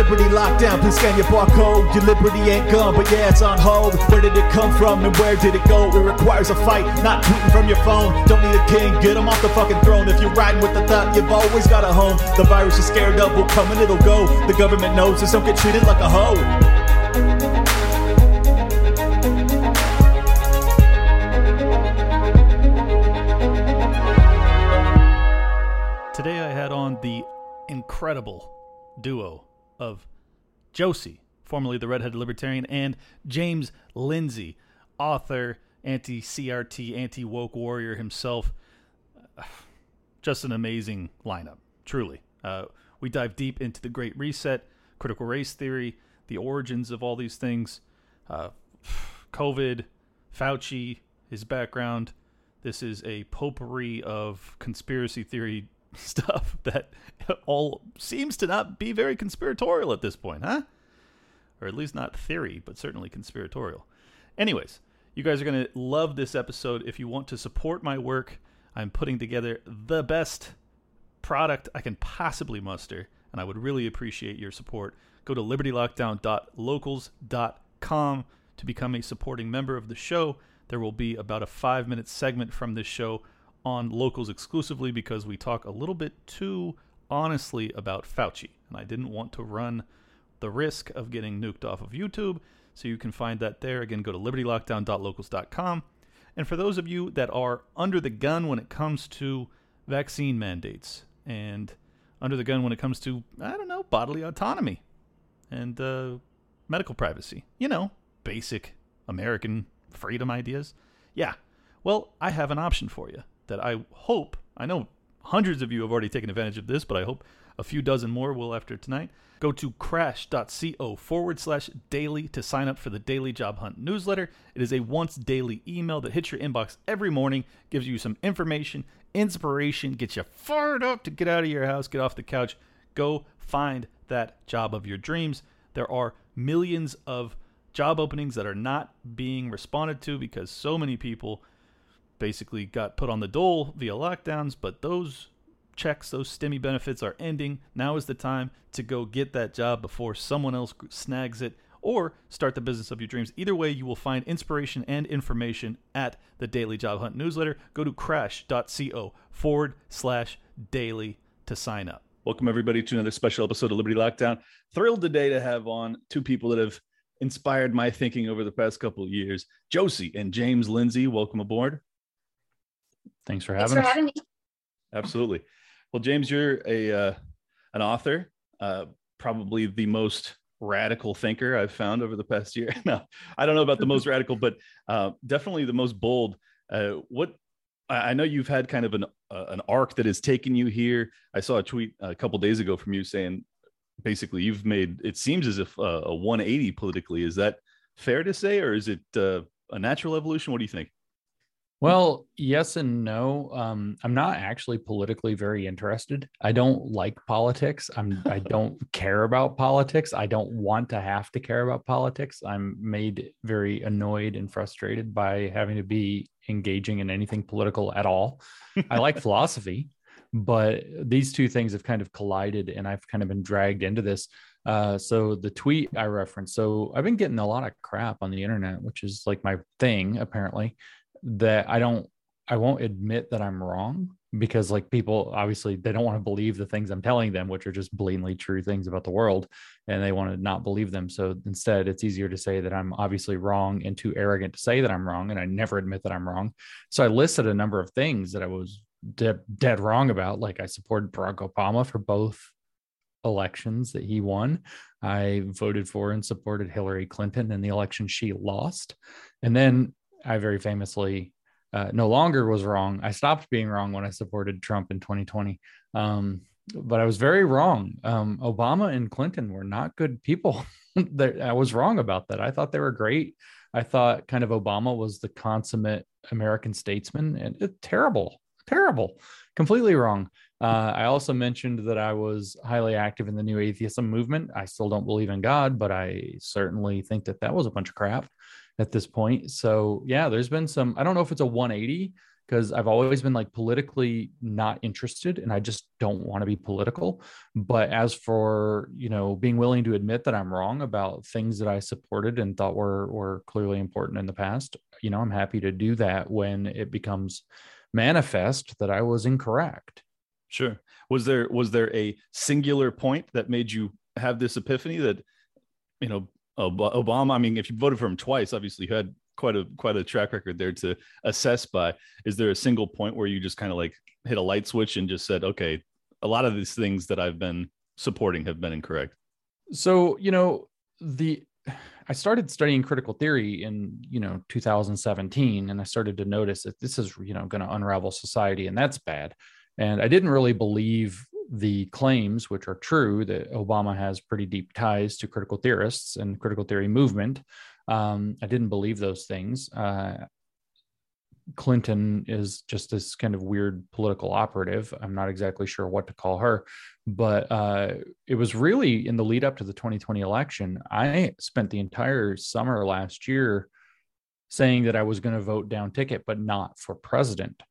Liberty lockdown, please scan your barcode. Your liberty ain't gone, but yeah, it's on hold. Where did it come from and where did it go? It requires a fight, not tweeting from your phone. Don't need a king, get him off the fucking throne. If you're riding with the thought, you've always got a home. The virus you're scared of will come and it'll go. The government knows this, don't get treated like a hoe. Today I had on the incredible duo of Josie, formerly the Redheaded Libertarian, and James Lindsay, author, anti CRT, anti woke warrior himself. Just an amazing lineup, truly. Uh, we dive deep into the Great Reset, critical race theory, the origins of all these things, uh, COVID, Fauci, his background. This is a potpourri of conspiracy theory stuff that all seems to not be very conspiratorial at this point, huh? Or at least not theory, but certainly conspiratorial. Anyways, you guys are going to love this episode. If you want to support my work, I'm putting together the best product I can possibly muster, and I would really appreciate your support. Go to libertylockdown.locals.com to become a supporting member of the show. There will be about a five minute segment from this show on locals exclusively because we talk a little bit too honestly about Fauci. And I didn't want to run the risk of getting nuked off of YouTube. So you can find that there. Again, go to libertylockdown.locals.com. And for those of you that are under the gun when it comes to vaccine mandates and under the gun when it comes to, I don't know, bodily autonomy and uh, medical privacy, you know, basic American freedom ideas. Yeah. Well, I have an option for you that I hope, I know hundreds of you have already taken advantage of this, but I hope a few dozen more will after tonight. Go to crash.co forward slash daily to sign up for the Daily Job Hunt newsletter. It is a once daily email that hits your inbox every morning, gives you some information, inspiration, gets you fired up to get out of your house, get off the couch, go find that job of your dreams. There are millions of job openings that are not being responded to because so many people basically got put on the dole via lockdowns, but those checks, those STEMI benefits are ending. Now is the time to go get that job before someone else snags it or start the business of your dreams. Either way, you will find inspiration and information at the Daily Job Hunt newsletter. Go to crash.co forward slash daily to sign up. Welcome, everybody, to another special episode of Liberty Lockdown. Thrilled today to have on two people that have inspired my thinking over the past couple of years Josie and James Lindsay. Welcome aboard. Thanks for having Thanks for us. having me. Absolutely. Well, James, you're a uh, an author, uh, probably the most radical thinker I've found over the past year. no, I don't know about the most radical, but uh, definitely the most bold. Uh, what I I know you've had kind of an uh, an arc that has taken you here. I saw a tweet a couple days ago from you saying basically you've made it seems as if uh, a 180 politically. Is that fair to say, or is it uh, a natural evolution? What do you think? Well, yes and no. Um, I'm not actually politically very interested. I don't like politics. I'm I don't care about politics. I don't want to have to care about politics. I'm made very annoyed and frustrated by having to be engaging in anything political at all. I like philosophy, but these two things have kind of collided and I've kind of been dragged into this. Uh, so the tweet I referenced, so I've been getting a lot of crap on the internet, which is like my thing apparently that I don't I won't admit that I'm wrong because like people obviously they don't want to believe the things I'm telling them which are just blatantly true things about the world and they want to not believe them. So instead it's easier to say that I'm obviously wrong and too arrogant to say that I'm wrong and I never admit that I'm wrong. So I listed a number of things that I was dead, dead wrong about. Like I supported Barack Obama for both elections that he won. I voted for and supported Hillary Clinton in the election she lost. And then I very famously uh, no longer was wrong. I stopped being wrong when I supported Trump in 2020. Um, but I was very wrong. Um, Obama and Clinton were not good people. I was wrong about that. I thought they were great. I thought kind of Obama was the consummate American statesman and it, terrible, terrible, completely wrong. Uh, I also mentioned that I was highly active in the new atheism movement. I still don't believe in God, but I certainly think that that was a bunch of crap at this point. So yeah, there's been some. I don't know if it's a 180 because I've always been like politically not interested and I just don't want to be political. But as for, you know, being willing to admit that I'm wrong about things that I supported and thought were were clearly important in the past, you know, I'm happy to do that when it becomes manifest that I was incorrect. Sure. Was there was there a singular point that made you have this epiphany that you know Obama, I mean, if you voted for him twice, obviously you had quite a quite a track record there to assess by. Is there a single point where you just kind of like hit a light switch and just said, okay, a lot of these things that I've been supporting have been incorrect? So, you know, the I started studying critical theory in, you know, 2017 and I started to notice that this is, you know, going to unravel society and that's bad. And I didn't really believe the claims, which are true, that Obama has pretty deep ties to critical theorists and critical theory movement. Um, I didn't believe those things. Uh, Clinton is just this kind of weird political operative. I'm not exactly sure what to call her, but uh, it was really in the lead up to the 2020 election. I spent the entire summer last year saying that I was going to vote down ticket, but not for president.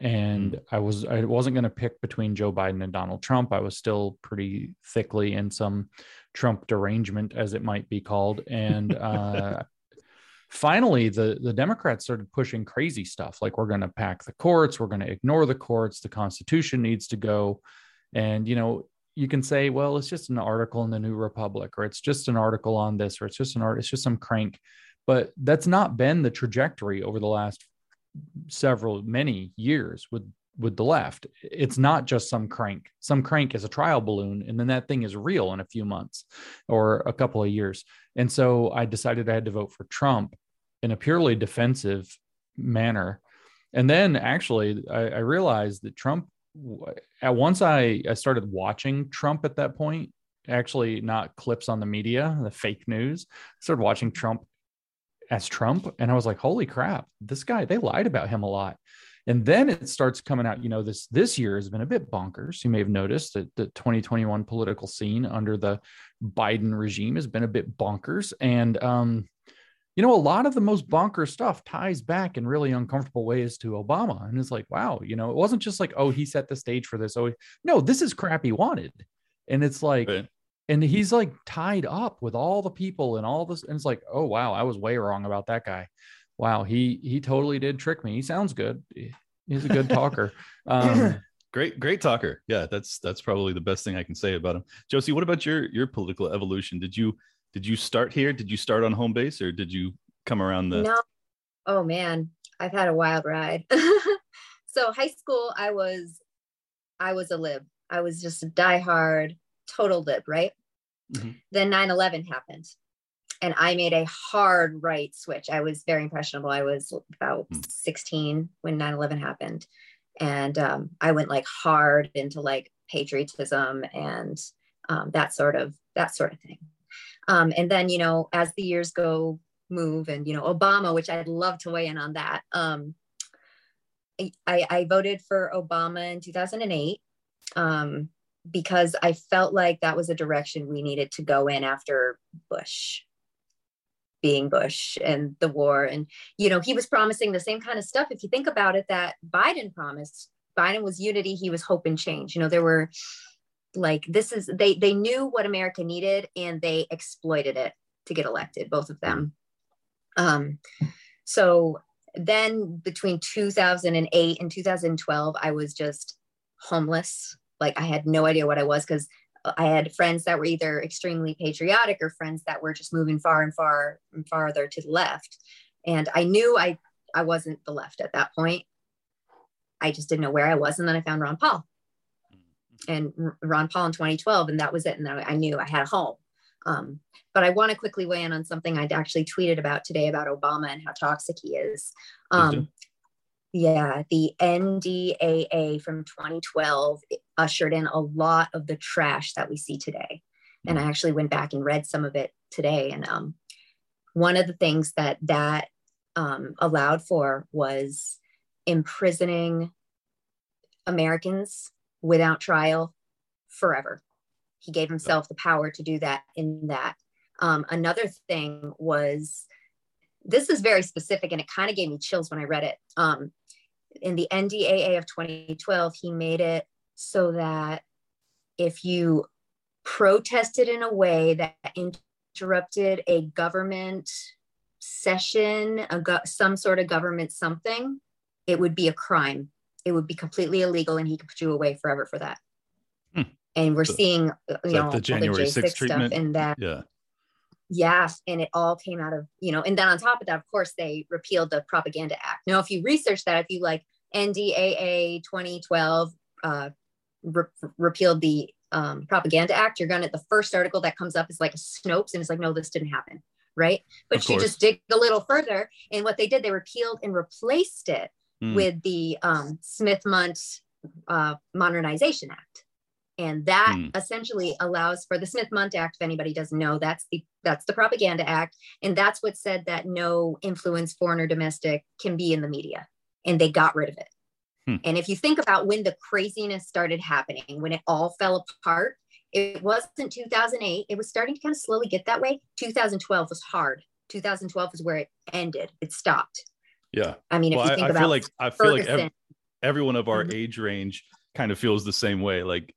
And mm. I was I wasn't going to pick between Joe Biden and Donald Trump. I was still pretty thickly in some Trump derangement, as it might be called. And uh, finally, the the Democrats started pushing crazy stuff like we're going to pack the courts, we're going to ignore the courts, the Constitution needs to go. And you know, you can say, well, it's just an article in the New Republic, or it's just an article on this, or it's just an art, it's just some crank. But that's not been the trajectory over the last several many years with with the left. It's not just some crank. Some crank is a trial balloon, and then that thing is real in a few months or a couple of years. And so I decided I had to vote for Trump in a purely defensive manner. And then actually, I, I realized that Trump, at once I, I started watching Trump at that point, actually not clips on the media, the fake news, I started watching Trump as Trump. And I was like, holy crap, this guy, they lied about him a lot. And then it starts coming out you know this this year has been a bit bonkers. You may have noticed that the 2021 political scene under the biden regime has been a bit bonkers. And um you know a lot of the most bonkers stuff ties back in really uncomfortable ways to obama. And it's like wow you know it wasn't just like oh he set the stage for this. Oh no this is crap he wanted. And it's like right. And he's like tied up with all the people and all this and it's like oh wow i was way wrong about that guy wow, he he totally did trick me. He sounds good. He's a good talker. Um, great, great talker. Yeah, that's that's probably the best thing I can say about him. Josie, what about your your political evolution? Did you did you start here? Did you start on home base, or did you come around the? No. Oh man, I've had a wild ride. so high school, I was I was a lib. I was just a diehard, total lib, right? Mm-hmm. Then 9-11 happened and I made a hard right switch. I was very impressionable. I was about mm. 16 when 9 11 happened. And um, I went like hard into like patriotism and um, that sort of that sort of thing. Um, and then, you know, as the years go move and, you know, Obama, which I'd love to weigh in on that. Um, I, I voted for Obama in 2008 um, because I felt like that was a direction we needed to go in after Bush being Bush and the war. And, you know, he was promising the same kind of stuff. If you think about it, that Biden promised, Biden was unity, he was hope and change. You know, there were like, this is, they, they knew what America needed and they exploited it to get elected, both of them. Um, so then between 2008 and 2012, I was just homeless. Like I had no idea what I was because I had friends that were either extremely patriotic or friends that were just moving far and far and farther to the left. And I knew I I wasn't the left at that point. I just didn't know where I was. And then I found Ron Paul and Ron Paul in 2012. And that was it. And I knew I had a home. Um, but I want to quickly weigh in on something I'd actually tweeted about today about Obama and how toxic he is. Um, yeah, the NDAA from 2012 ushered in a lot of the trash that we see today. And I actually went back and read some of it today. And um, one of the things that that um, allowed for was imprisoning Americans without trial forever. He gave himself the power to do that in that. Um, another thing was this is very specific and it kind of gave me chills when I read it. Um, in the NDAA of 2012, he made it so that if you protested in a way that interrupted a government session, a go- some sort of government something, it would be a crime. It would be completely illegal, and he could put you away forever for that. Hmm. And we're so, seeing, you know, the January the 6th treatment stuff and that. Yeah. Yes, and it all came out of, you know, and then on top of that, of course, they repealed the Propaganda Act. Now, if you research that, if you like NDAA 2012 uh, re- repealed the um, Propaganda Act, you're gonna the first article that comes up is like a Snopes, and it's like, no, this didn't happen, right? But you just dig a little further, and what they did, they repealed and replaced it mm. with the um, Smith Mundt uh, Modernization Act and that mm. essentially allows for the smith-mundt act if anybody doesn't know that's the that's the propaganda act. And that's what said that no influence foreign or domestic can be in the media. And they got rid of it. Hmm. and if you think about when the craziness started happening when it all fell apart it wasn't 2008 it was starting to kind of slowly get that way. 2012 was hard. 2012 is where it ended. It stopped. Yeah. I mean well, if you think I, I about feel like i feel Ferguson, like every, everyone of our mm-hmm. age range kind of feels the same way. Like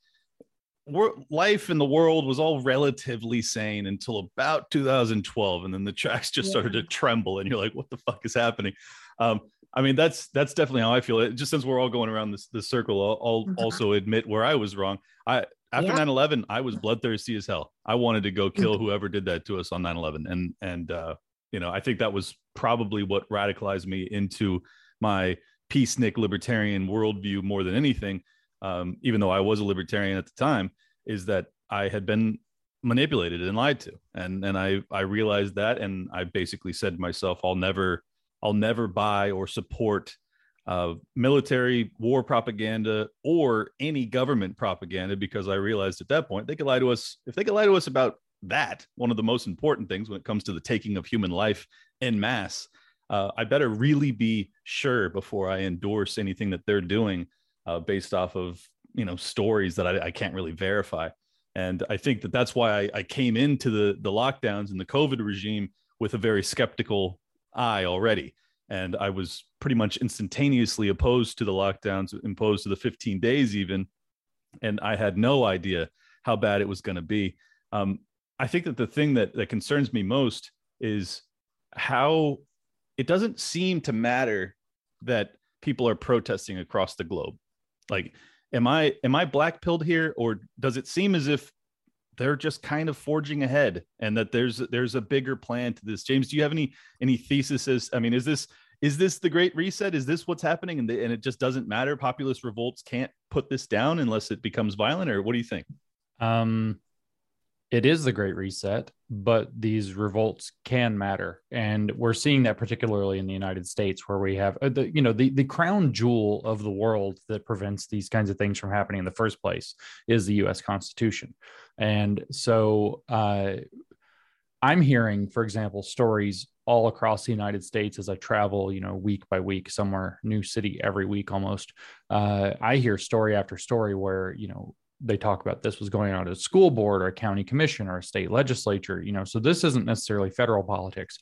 life in the world was all relatively sane until about 2012 and then the tracks just yeah. started to tremble and you're like what the fuck is happening um, i mean that's that's definitely how i feel it just since we're all going around this, this circle i'll, I'll mm-hmm. also admit where i was wrong i after yeah. 9-11 i was bloodthirsty as hell i wanted to go kill mm-hmm. whoever did that to us on 9-11 and and uh, you know i think that was probably what radicalized me into my peacenik libertarian worldview more than anything um, even though I was a libertarian at the time, is that I had been manipulated and lied to, and and I I realized that, and I basically said to myself, I'll never I'll never buy or support uh, military war propaganda or any government propaganda because I realized at that point they could lie to us if they could lie to us about that one of the most important things when it comes to the taking of human life in mass. Uh, I better really be sure before I endorse anything that they're doing uh, based off of you know stories that I, I, can't really verify. And I think that that's why I, I came into the the lockdowns and the COVID regime with a very skeptical eye already. And I was pretty much instantaneously opposed to the lockdowns imposed to the 15 days even. And I had no idea how bad it was going to be. Um, I think that the thing that, that concerns me most is how it doesn't seem to matter that people are protesting across the globe. Like, am I am I black pilled here, or does it seem as if they're just kind of forging ahead and that there's there's a bigger plan to this? James, do you have any any theses? I mean, is this is this the great reset? Is this what's happening, and the, and it just doesn't matter? Populist revolts can't put this down unless it becomes violent, or what do you think? Um, it is the great reset but these revolts can matter. And we're seeing that particularly in the united states where we have uh, the you know the, the crown jewel of the world that prevents these kinds of things from happening in the first place is the us constitution. And so uh, i'm hearing for example stories all across the united states as i travel you know week by week somewhere new city every week almost. Uh, i hear story after story where you know they talk about this was going on at a school board or a county commission or a state legislature you know so this isn't necessarily federal politics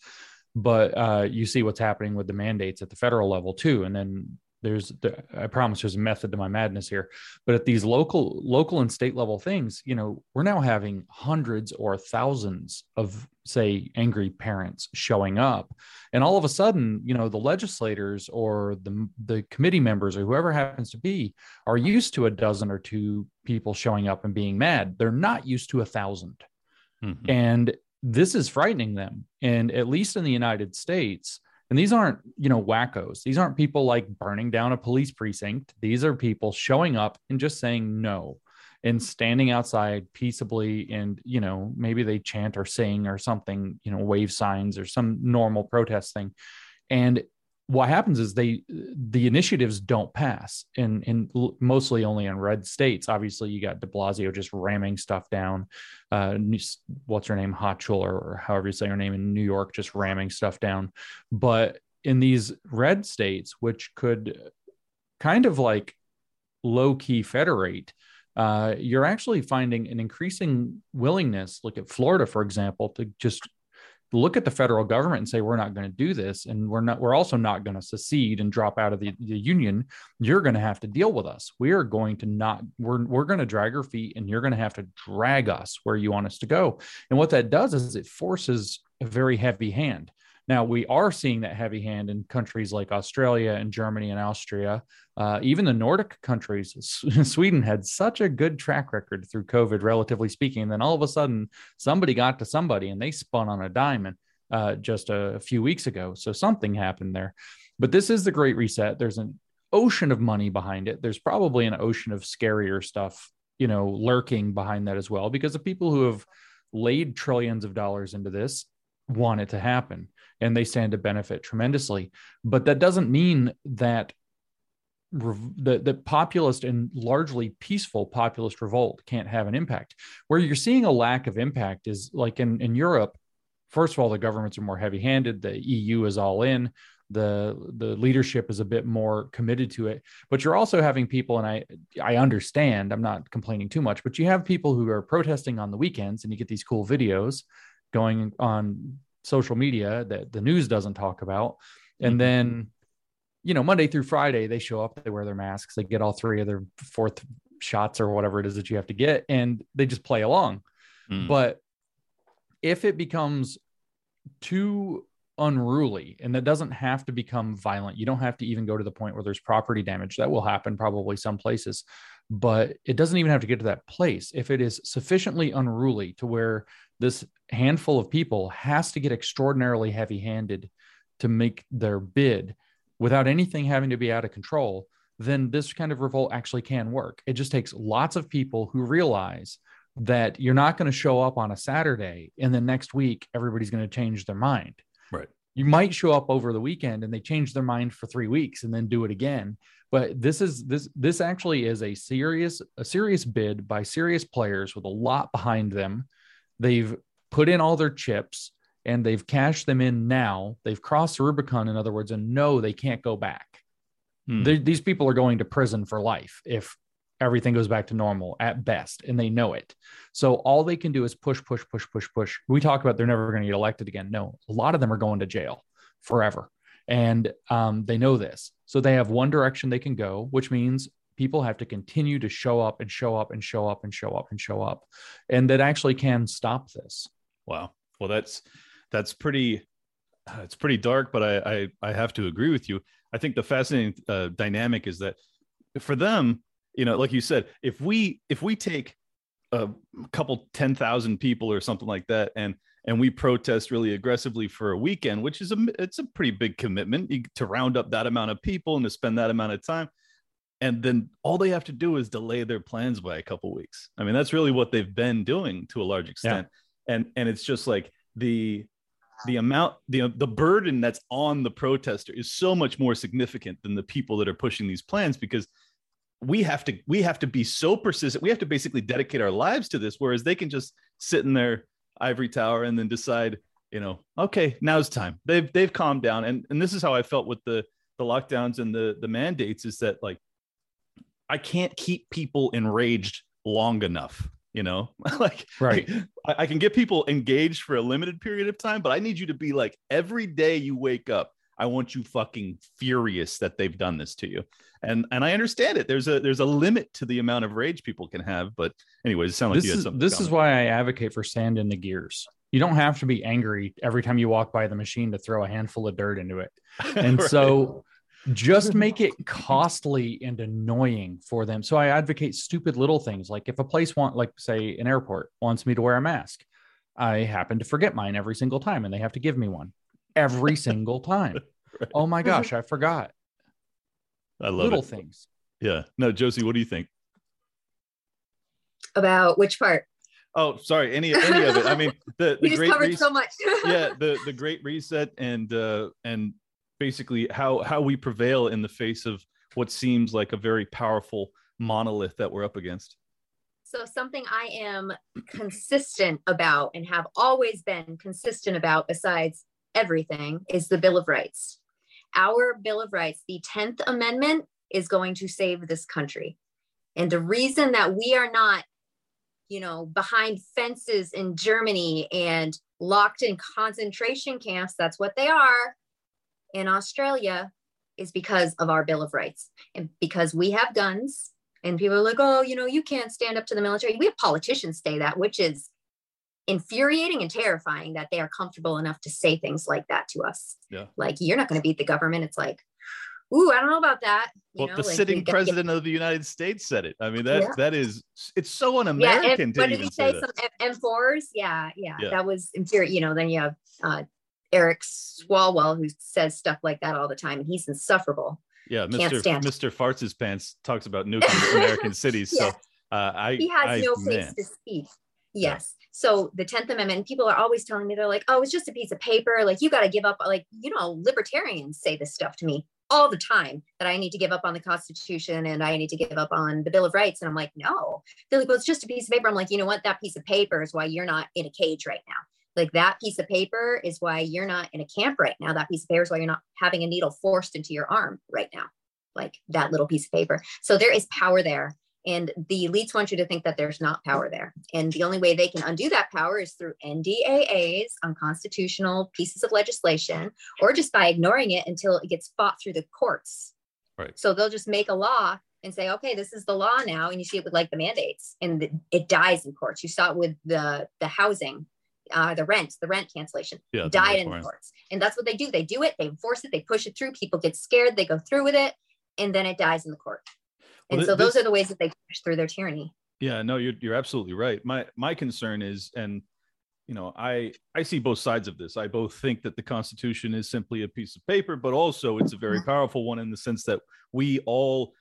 but uh, you see what's happening with the mandates at the federal level too and then there's the, i promise there's a method to my madness here but at these local local and state level things you know we're now having hundreds or thousands of say angry parents showing up. And all of a sudden you know the legislators or the the committee members or whoever happens to be are used to a dozen or two people showing up and being mad. They're not used to a 1000 mm-hmm. and this is frightening them. And at least in the united states and these aren't, you know, wackos. These aren't people like burning down a police precinct. These are people showing up and just saying no and standing outside peaceably and, you know, maybe they chant or sing or something, you know, wave signs or some normal protest thing. And what happens is they the initiatives don't pass in in mostly only in red states. Obviously you got de blasio just ramming stuff down uh what's her name? Hochul or, or however you say her name in new york just ramming stuff down. But in these red states which could kind of like low key federate uh, you're actually finding an increasing willingness look at florida for example to just look at the federal government and say we're not going to do this and we're not we're also not going to secede and drop out of the, the union. You're going to have to deal with us. We are going to not we're, we're going to drag our feet and you're going to have to drag us where you want us to go. And what that does is it forces a very heavy hand now, we are seeing that heavy hand in countries like Australia and Germany and Austria. Uh, even the Nordic countries, Sweden had such a good track record through COVID, relatively speaking. And then all of a sudden, somebody got to somebody and they spun on a diamond uh, just a, a few weeks ago. So something happened there. But this is the Great Reset. There's an ocean of money behind it. There's probably an ocean of scarier stuff, you know, lurking behind that as well, because the people who have laid trillions of dollars into this want it to happen and they stand to benefit tremendously. But that doesn't mean that the, the populist and largely peaceful populist revolt can't have an impact. Where you're seeing a lack of impact is like in, in Europe, first of all, the governments are more heavy handed, the EU is all in. The the leadership is a bit more committed to it, but you're also having people, and I I understand. I'm not complaining too much, but you have people who are protesting on the weekends, and you get these cool videos going on social media that the news doesn't talk about. And mm-hmm. then, you know, Monday through Friday, they show up, they wear their masks, they get all three of their fourth shots or whatever it is that you have to get, and they just play along. Mm. But if it becomes too unruly and that doesn't have to become violent, you don't have to even go to the point where there's property damage. That will happen probably some places, but it doesn't even have to get to that place. If it is sufficiently unruly to where this handful of people has to get extraordinarily heavy handed to make their bid without anything having to be out of control, then this kind of revolt actually can work. It just takes lots of people who realize that you're not going to show up on a Saturday and then next week everybody's going to change their mind. Right. You might show up over the weekend and they change their mind for 3 weeks and then do it again. But this is this this actually is a serious a serious bid by serious players with a lot behind them They've put in all their chips and they've cashed them in now. They've crossed the Rubicon, in other words, and no, they can't go back. Hmm. These people are going to prison for life if everything goes back to normal at best, and they know it. So all they can do is push, push, push, push, push. We talk about they're never going to get elected again. No, a lot of them are going to jail forever. And um, they know this. So they have one direction they can go, which means people have to continue to show up and show up and show up and show up and show up and that actually can stop this. Wow. Well that's that's pretty uh, it's pretty dark but I, I i have to agree with you. I think the fascinating uh, dynamic is that for them you know like you said if we if we take a couple 10,000 people or something like that and and we protest really aggressively for a weekend which is a it's a pretty big commitment to round up that amount of people and to spend that amount of time. And then all they have to do is delay their plans by a couple weeks. I mean that's really what they've been doing to a large extent. Yeah. and and it's just like the the amount the the burden that's on the protester is so much more significant than the people that are pushing these plans because we have to we have to be so persistent we have to basically dedicate our lives to this whereas they can just sit in their ivory tower and then decide you know okay now's time they've they've calmed down and and this is how i felt with the the lockdowns and the the mandates is that like I can't keep people enraged long enough. You know, like right. I, I can get people engaged for a limited period of time, but I need you to be like every day you wake up, I want you fucking furious that they've done this to you. And and I understand it. There's a there's a limit to the amount of rage people can have. But anyways, it sounds like this you had something. This is why I advocate for sand in the gears. You don't have to be angry every time you walk by the machine to throw a handful of dirt into it. And right. so just make it costly and annoying for them. So I advocate stupid little things like if a place want like say an airport wants me to wear a mask, I happen to forget mine every single time and they have to give me one every single time. right. Oh my gosh, I forgot. I love little it. things. Yeah. No, Josie, what do you think? About which part? Oh, sorry. Any any of it? I mean, the, the great covered so much. yeah, the the great reset and uh and basically how how we prevail in the face of what seems like a very powerful monolith that we're up against so something i am consistent about and have always been consistent about besides everything is the bill of rights our bill of rights the 10th amendment is going to save this country and the reason that we are not you know, behind fences in Germany and locked in concentration camps, that's what they are in Australia, is because of our Bill of Rights. And because we have guns, and people are like, oh, you know, you can't stand up to the military. We have politicians say that, which is infuriating and terrifying that they are comfortable enough to say things like that to us. Yeah. Like, you're not going to beat the government. It's like, ooh, I don't know about that. You well, know, the like, sitting you get- president of the United States said it. I mean, that Yeah. that is it's so Yeah, un-American and to what did he say say? Some M- M4s? Yeah, yeah, Yeah. That was infuriating. You know, then you have uh, Eric Swalwell who says stuff like that all the time, and he's insufferable. Yeah, Mr. Mr. Farts' pants talks about nuking American cities. So uh, I He has I, no place man. to speak. Yes. So the 10th Amendment, people are always telling me, they're like, oh, it's just a piece of paper. Like, you got to give up. Like, you know, libertarians say this stuff to me all the time that I need to give up on the Constitution and I need to give up on the Bill of Rights. And I'm like, no. They're like, well, it's just a piece of paper. I'm like, you know what? That piece of paper is why you're not in a cage right now. Like, that piece of paper is why you're not in a camp right now. That piece of paper is why you're not having a needle forced into your arm right now. Like, that little piece of paper. So there is power there. And the elites want you to think that there's not power there. And the only way they can undo that power is through NDAAs, unconstitutional pieces of legislation, or just by ignoring it until it gets fought through the courts. Right. So they'll just make a law and say, okay, this is the law now. And you see it with like the mandates and it dies in courts. You saw it with the, the housing, uh, the rent, the rent cancellation Yeah, died in the courts. And that's what they do. They do it, they enforce it, they push it through. People get scared, they go through with it, and then it dies in the court. And thi- so those are the ways that they through their tyranny. Yeah, no, you're you're absolutely right. My my concern is, and you know, I I see both sides of this. I both think that the Constitution is simply a piece of paper, but also it's a very mm-hmm. powerful one in the sense that we all,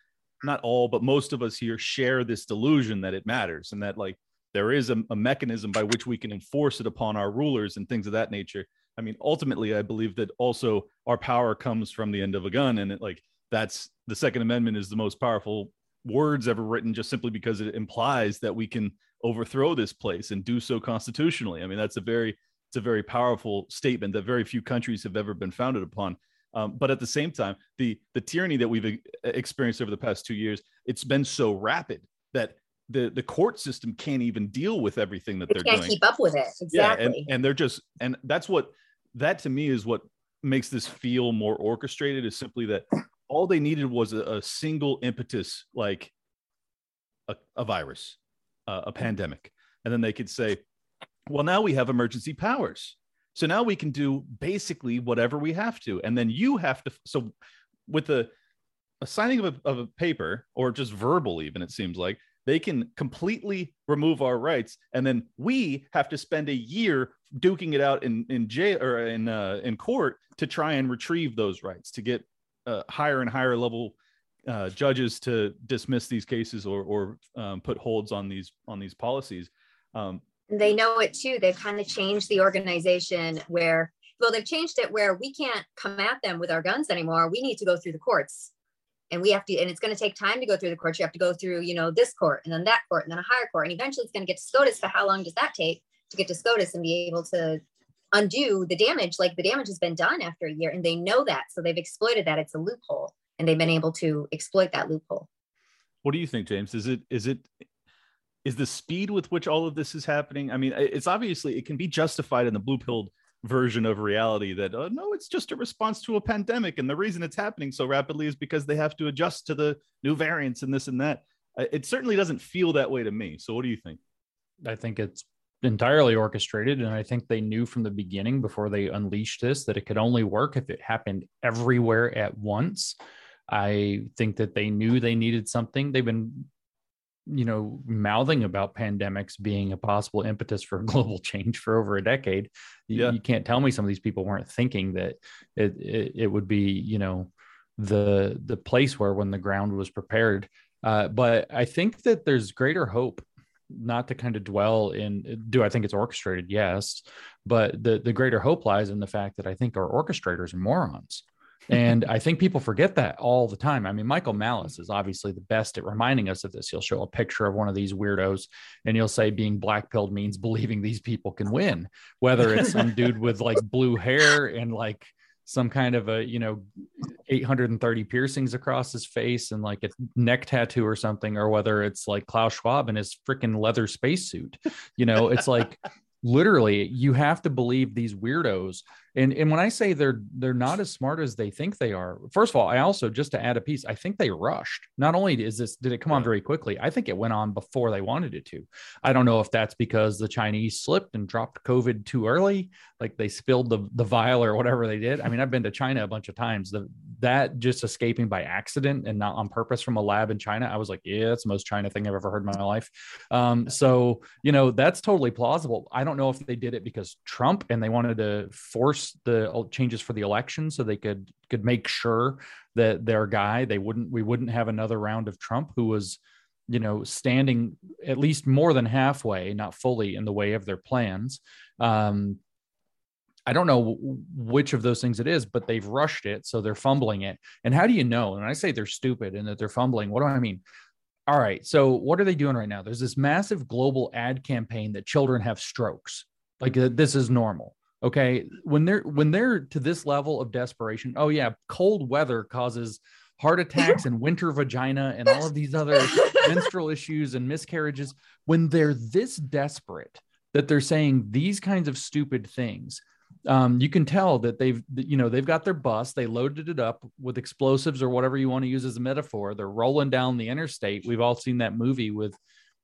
not all, but most of us here share this delusion that it matters and that like there is a, a mechanism by which we can enforce it upon our rulers and things of that nature. I mean, ultimately, I believe that also our power comes from the end of a gun, and it like that's the Second Amendment is the most powerful words ever written just simply because it implies that we can overthrow this place and do so constitutionally. I mean, that's a very it's a very powerful statement that very few countries have ever been founded upon. Um, but at the same time, the the tyranny that we've experienced over the past two years, it's been so rapid that the the court system can't even deal with everything that They they're can't doing. keep up with it. Exactly. Yeah, and, and they're just and that's what that to me is what makes this feel more orchestrated is simply that all they needed was a, a single impetus like a, a virus, uh, a pandemic, and then they could say, well, now we have emergency powers. So now we can do basically whatever we have to. And then you have to. So with the a signing of a, of a paper or just verbal, even it seems like they can completely remove our rights. And then we have to spend a year duking it out in, in jail or in, uh, in court to try and retrieve those rights to get uh, higher and higher level uh, judges to dismiss these cases or, or um, put holds on these on these policies. Um, they know it too. They've kind of changed the organization where, well, they've changed it where we can't come at them with our guns anymore. We need to go through the courts. And we have to, and it's going to take time to go through the courts. You have to go through, you know, this court and then that court and then a higher court. And eventually it's going to get to SCOTUS. But how long does that take to get to SCOTUS and be able to undo the damage? Like the damage has been done after a year and they know that. So they've exploited that. It's a loophole and they've been able to exploit that loophole. what do you think, James? Is it is it is the speed with which all of this is happening? I mean, it's obviously it can be justified in the blue pilled version of reality that uh, no, it's just a response to a pandemic, and the reason it's happening so rapidly is because they have to adjust to the new variants and this and that. It certainly doesn't feel that way to me. So, what do you think? I think it's entirely orchestrated. And I think they knew from the beginning before they unleashed this that it could only work if it happened everywhere at once. I think that they knew they needed something. They've been, you know, mouthing about pandemics being a possible impetus for global change for over a decade. You, Yeah. you can't tell me some of these people weren't thinking that it, it, it would be, you know, the the place where when the ground was prepared. Uh, but I think that there's greater hope not to kind of dwell in do I think it's orchestrated? Yes. But the the greater hope lies in the fact that I think our orchestrators are morons. And I think people forget that all the time. I mean, Michael Malice is obviously the best at reminding us of this. He'll show a picture of one of these weirdos and he'll say being black pilled means believing these people can win, whether it's some dude with like blue hair and like some kind of a you know 830 piercings across his face and like a neck tattoo or something or whether it's like klaus schwab in his freaking leather spacesuit. You know it's like literally you have to believe these weirdos and and when i say they're they're not as smart as they think they are first of all i also just to add a piece i think they rushed. Not only is this did it come on very quickly i think it went on before they wanted it to. I don't know if that's because the chinese slipped and dropped covid too early like they spilled the the vial or whatever they did. I mean i've been to china a bunch of times. The that just escaping by accident and not on purpose from a lab in china i was like yeah it's the most china thing i've ever heard in my life. Um, so you know that's totally plausible. I don't know if they did it because trump and they wanted to force the changes for the election so they could could make sure that their guy they wouldn't we wouldn't have another round of Trump who was you know standing at least more than halfway not fully in the way of their plans um I don't know which of those things it is, but they've rushed it, so they're fumbling it. And how do you know? And I say they're stupid and that they're fumbling. What do I mean? All right, so what are they doing right now? There's this massive global ad campaign that children have strokes. Like this is normal. Okay, when they're when they're to this level of desperation, oh yeah, cold weather causes heart attacks and winter vagina and all of these other menstrual issues and miscarriages. When they're this desperate that they're saying these kinds of stupid things, um, you can tell that they've you know they've got their bus they loaded it up with explosives or whatever you want to use as a metaphor they're rolling down the interstate we've all seen that movie with with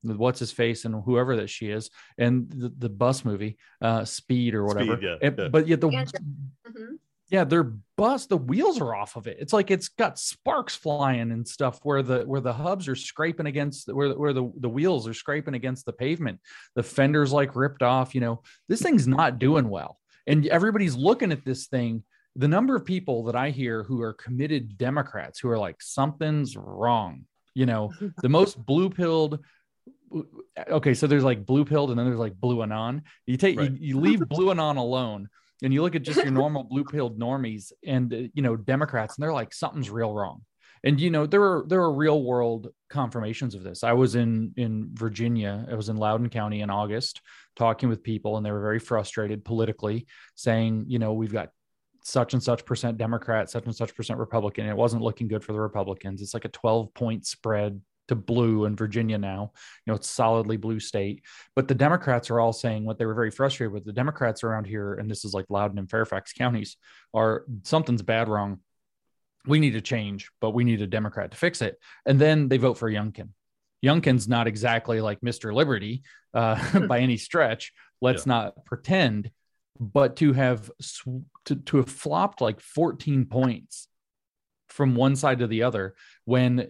what's his face and whoever that she is, and the, the bus movie, uh, Speed or whatever. Speed, yeah, and, yeah. But yet the mm-hmm. yeah, their bus, the wheels are off of it. It's like it's got sparks flying and stuff where the where the hubs are scraping against where where the the wheels are scraping against the pavement. The fenders like ripped off. You know, this thing's not doing well, and everybody's looking at this thing the number of people that I hear who are committed Democrats who are like, something's wrong. You know, the most blue pilled, okay, so there's like blue pilled and then there's like blue anon. You take right. you, you leave blue anon alone and you look at just your normal blue pilled normies and uh, you know Democrats and they're like something's real wrong. And you know there are there are real world confirmations of this. I was in in Virginia. I was in Loudoun County in August talking with people and they were very frustrated politically saying, you know, we've got such and such percent Democrat, such and such percent Republican. It wasn't looking good for the Republicans. It's like a 12 point spread to blue in Virginia now. You know, it's solidly blue state. But the Democrats are all saying what they were very frustrated with. The Democrats around here, and this is like Loudoun and Fairfax counties, are something's bad wrong. We need to change, but we need a Democrat to fix it. And then they vote for Youngkin. Youngkin's not exactly like Mr. Liberty uh, by any stretch. Let's yeah. not pretend. But to have to, to have flopped like 14 points from one side to the other when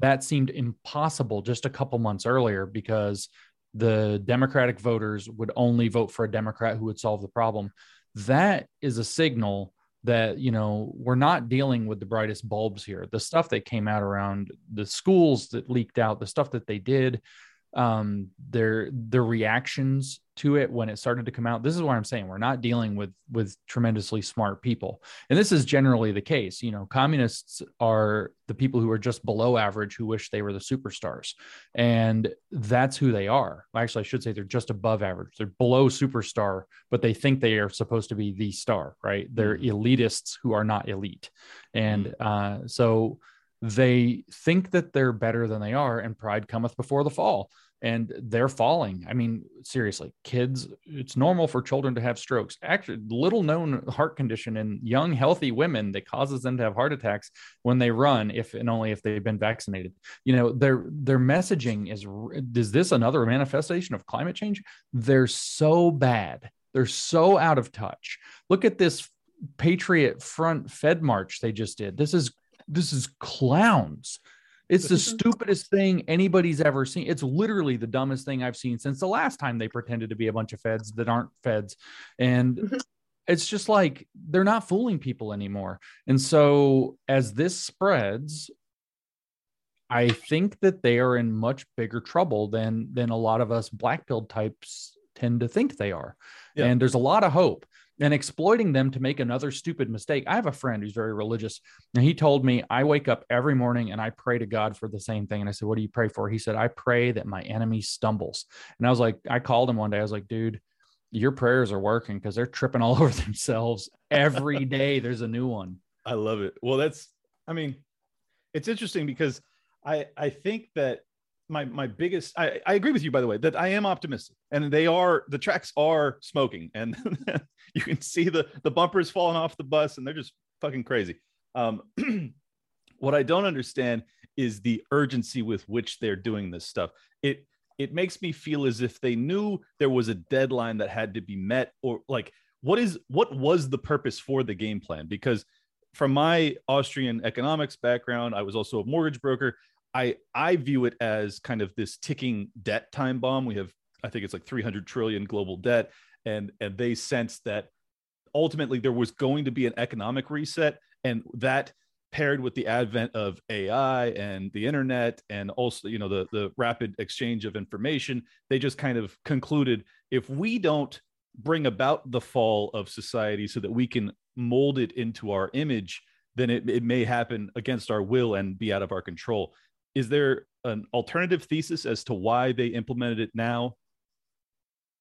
that seemed impossible just a couple months earlier because the Democratic voters would only vote for a Democrat who would solve the problem. That is a signal that you know we're not dealing with the brightest bulbs here. The stuff that came out around the schools that leaked out, the stuff that they did, um, their their reactions to it when it started to come out. This is what I'm saying. We're not dealing with with tremendously smart people, and this is generally the case. You know, communists are the people who are just below average who wish they were the superstars, and that's who they are. Actually, I should say they're just above average. They're below superstar, but they think they are supposed to be the star. Right? They're mm-hmm. elitists who are not elite, and mm-hmm. uh, so they think that they're better than they are, and pride cometh before the fall and they're falling. I mean, seriously, kids, it's normal for children to have strokes. Actually, little known heart condition in young, healthy women that causes them to have heart attacks when they run, if and only if they've been vaccinated. You know, their their messaging is is this another manifestation of climate change? They're so bad. They're so out of touch. Look at this Patriot Front Fed march they just did. This is this is clowns it's the stupidest thing anybody's ever seen. It's literally the dumbest thing I've seen since the last time they pretended to be a bunch of feds that aren't feds. And it's just like they're not fooling people anymore. And so as this spreads, I think that they are in much bigger trouble than than a lot of us black pill types tend to think they are. Yeah. And there's a lot of hope and exploiting them to make another stupid mistake. I have a friend who's very religious, and he told me, I wake up every morning and I pray to God for the same thing. And I said, What do you pray for? He said, I pray that my enemy stumbles. And I was like, I called him one day. I was like, Dude, your prayers are working because they're tripping all over themselves every day. There's a new one. I love it. Well, that's, I mean, it's interesting because I, I think that my, my biggest, I, I agree with you, by the way, that I am optimistic and they are, the tracks are smoking and you can see the, the bumpers falling off the bus and they're just fucking crazy. Um, what I don't understand is the urgency with which they're doing this stuff. It, it makes me feel as if they knew there was a deadline that had to be met or like what is what was the purpose for the game plan because from my austrian economics background i was also a mortgage broker i i view it as kind of this ticking debt time bomb. We have i think it's like 300 trillion global debt and and they sensed that ultimately there was going to be an economic reset and that paired with the advent of AI and the internet and also you know the the rapid exchange of information they just kind of concluded if we don't bring about the fall of society so that we can mold it into our image then it, it may happen against our will and be out of our control is there an alternative thesis as to why they implemented it now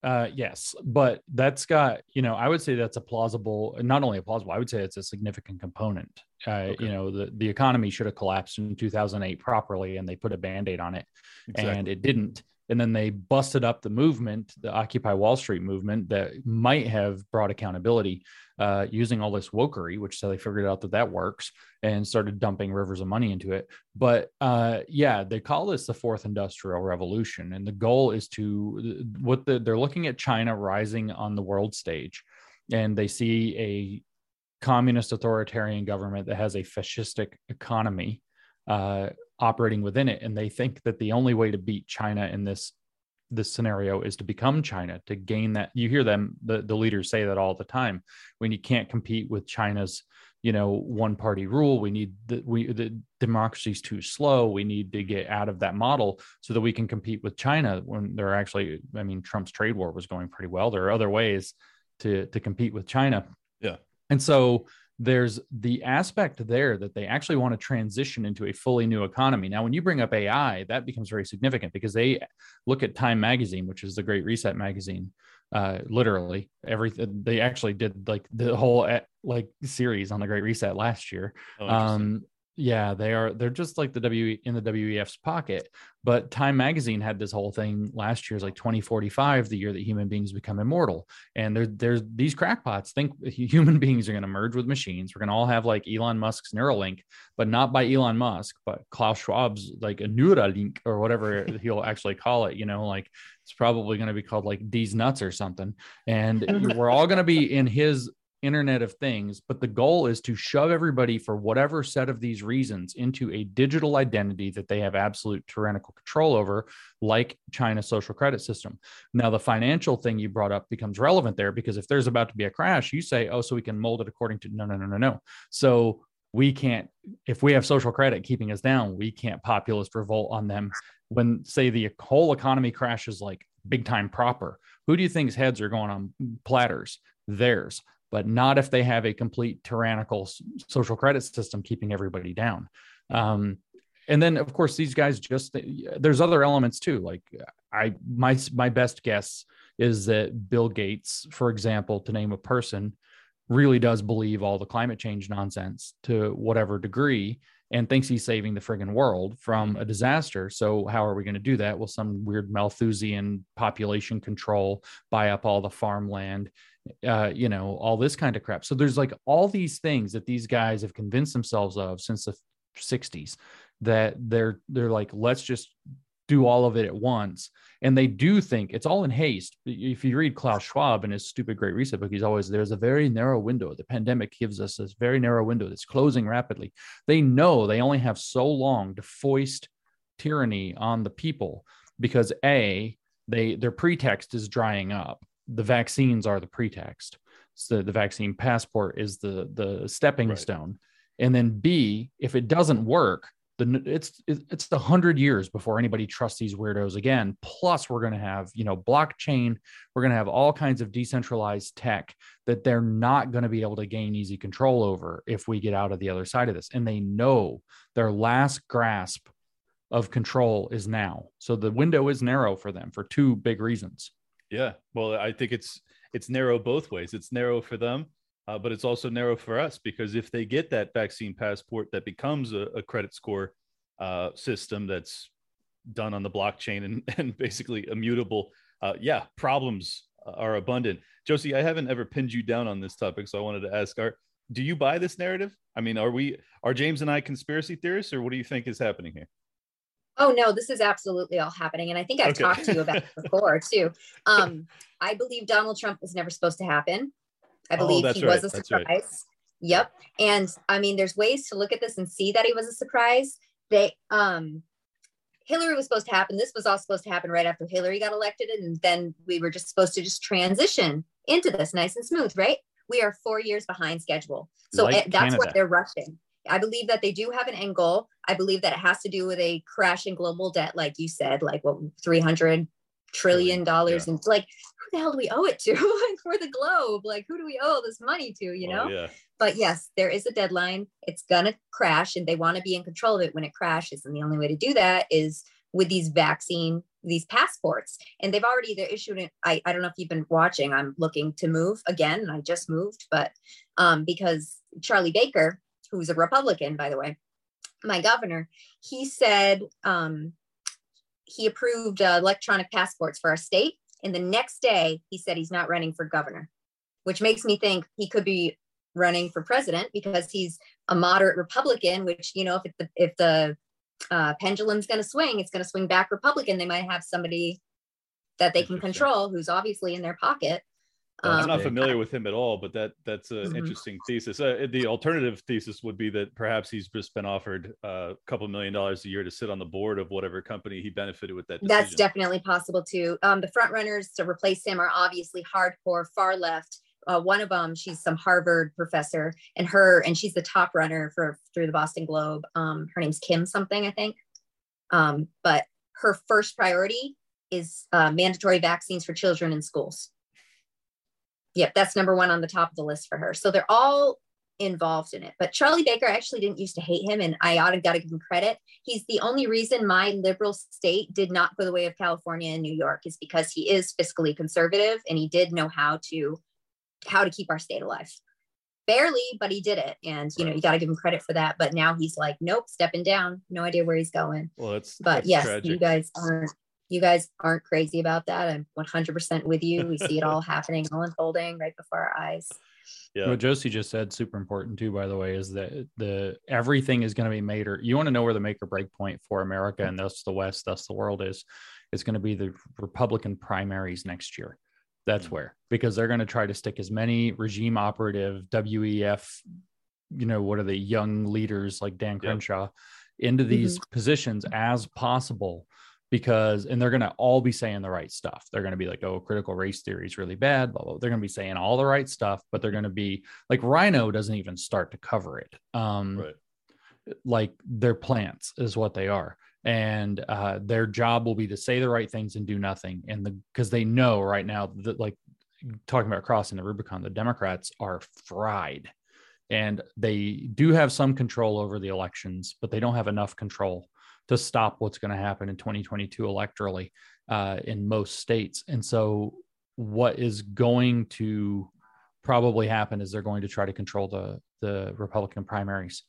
uh, yes, but that's got you know I would say that's a plausible, not only a plausible, I would say it's a significant component. Uh, okay. You know, the the economy should have collapsed in 2008 properly, and they put a band aid on it, exactly. and it didn't and then they busted up the movement, the Occupy Wall Street movement that might have brought accountability uh, using all this wokery, which so they figured out that that works and started dumping rivers of money into it. But uh, yeah, they call this the fourth industrial revolution, and the goal is to what the, they're looking at China rising on the world stage, and they see a communist authoritarian government that has a fascistic economy uh, operating within it and they think that the only way to beat china in this this scenario is to become china to gain that you hear them the, the leaders say that all the time. When you can't compete with china's you know one party rule we need the we the democracy's too slow we need to get out of that model so that we can compete with china when they're actually i mean trump's trade war was going pretty well. There are other ways to to compete with china. Yeah. And so there's the aspect there that they actually want to transition into a fully new economy. Now, when you bring up AI, that becomes very significant because they look at Time Magazine, which is the Great Reset magazine. Uh, literally, everything they actually did like the whole eh, like series on the Great Reset last year. Oh, um, yeah, they are. They're just like the W in the WEF's pocket. But Time Magazine had this whole thing last year is like 2045, the year that human beings become immortal. And there, there's these crackpots think human beings are going to merge with machines. We're going to all have like Elon Musk's Neuralink, but not by Elon Musk, but Klaus Schwab's like a Neuralink or whatever he'll actually call it. You know, like it's probably going to be called like these nuts or something. And we're all going to be in his Internet of Things, but the goal is to shove everybody for whatever set of these reasons into a digital identity that they have absolute tyrannical control over, like China's social credit system. Now, the financial thing you brought up becomes relevant there because if there's about to be a crash, you say, oh, so we can mold it according to no, no, no, no, no. So we can't, if we have social credit keeping us down, we can't populist revolt on them when, say, the whole economy crashes like big time proper. Who do you think's heads are going on platters? Theirs but not if they have a complete tyrannical social credit system keeping everybody down. Um, and then of course these guys just there's other elements too. Like I my my best guess is that Bill Gates, for example, to name a person, really does believe all the climate change nonsense to whatever degree and thinks he's saving the friggin' world from a disaster. So how are we going to do that? Well, some weird Malthusian population control, buy up all the farmland, uh, you know, all this kind of crap. So there's like all these things that these guys have convinced themselves of since the 60s that they're they're like, let's just do all of it at once. And they do think it's all in haste. If you read Klaus Schwab in his stupid great reset book, he's always there's a very narrow window. The pandemic gives us this very narrow window that's closing rapidly. They know they only have so long to foist tyranny on the people because A, they their pretext is drying up the vaccines are the pretext. So the vaccine passport is the the stepping right. stone. And then B, if it doesn't work, the it's it's a hundred years before anybody trusts these weirdos again. Plus, we're going to have you know blockchain. We're going to have all kinds of decentralized tech that they're not going to be able to gain easy control over if we get out of the other side of this. And they know their last grasp of control is now. So the window is narrow for them for two big reasons. Yeah. Well, I think it's it's narrow both ways. It's narrow for them, uh, but it's also narrow for us because if they get that vaccine passport that becomes a, a credit score uh, system that's done on the blockchain and, and basically immutable, uh, yeah, problems are abundant. Josie, I haven't ever pinned you down on this topic, so I wanted to ask: Are do you buy this narrative? I mean, are we are James and I conspiracy theorists, or what do you think is happening here? Oh no, this is absolutely all happening, and I think I've okay. talked to you about it before too. Um, I believe Donald Trump was never supposed to happen. I oh, believe oh, he right. was a surprise. Right. Yep. And I mean, there's ways to look at this and see that he was a surprise. They um Hillary was supposed to happen. This was all supposed to happen right after Hillary got elected. And then we were just supposed to just transition into this nice and smooth, right? We are four years behind schedule. So like that's Canada. what they're rushing. I believe that they do have an end goal. I believe that it has to do with a crash in global debt, like you said, like what 300 trillion dollars. Yeah. And like, who the hell do we owe it to? like for the globe, like who do we owe this money to, you know? Oh, yeah. But yes, there is a deadline. It's gonna crash and they want to be in control of it when it crashes. And the only way to do that is with these vaccine, these passports. And they've already they're issued it. I, I don't know if you've been watching. I'm looking to move again. I just moved, but um, because Charlie Baker, who's a Republican, by the way, my governor, he said um, he approved uh, electronic passports for our state. And the next day, he said he's not running for governor, which makes me think he could be running for president because he's a moderate Republican. Which you know, if the if the uh, pendulum's going to swing, it's going to swing back Republican. They might have somebody that they can control who's obviously in their pocket um, I'm not familiar with him at all, but that that's an mm-hmm. interesting thesis. Uh, the alternative thesis would be that perhaps he's just been offered a couple million dollars a year to sit on the board of whatever company he benefited with that. Decision. That's definitely possible too. Um, the front runners to replace him are obviously hardcore far left. Uh, one of them, she's some Harvard professor, and her and she's the top runner for through the Boston Globe. Um, her name's Kim something, I think. Um, but her first priority is uh, mandatory vaccines for children in schools yep, that's number one on the top of the list for her. So they're all involved in it. But Charlie Baker actually didn't used to hate him, and I ought to got to give him credit. He's the only reason my liberal state did not go the way of California and New York is because he is fiscally conservative and he did know how to how to keep our state alive. Barely, but he did it, and you know you got to give him credit for that. But now he's like, nope, stepping down. No idea where he's going. Well, that's but that's yes, tragic. you guys aren't you guys aren't crazy about that. I'm 100% with you. We see it all happening, all unfolding right before our eyes. Yeah. What Josie just said, super important too, by the way, is that the everything is going to be made or you want to know where the make or break point for America and thus the West, thus the world is, it's going to be the Republican primaries next year. That's mm-hmm. where, because they're going to try to stick as many regime operative WEF, you know, what are the young leaders like Dan Crenshaw yep. into these mm-hmm. positions as possible because and they're going to all be saying the right stuff they're going to be like oh critical race theory is really bad blah, blah. blah. they're going to be saying all the right stuff but they're going to be like rhino doesn't even start to cover it um right. like their plants is what they are and uh, their job will be to say the right things and do nothing and the because they know right now that like talking about crossing the rubicon the democrats are fried and they do have some control over the elections but they don't have enough control to stop what's going to happen in 2022 electorally uh, in most states. And so, what is going to probably happen is they're going to try to control the the Republican primaries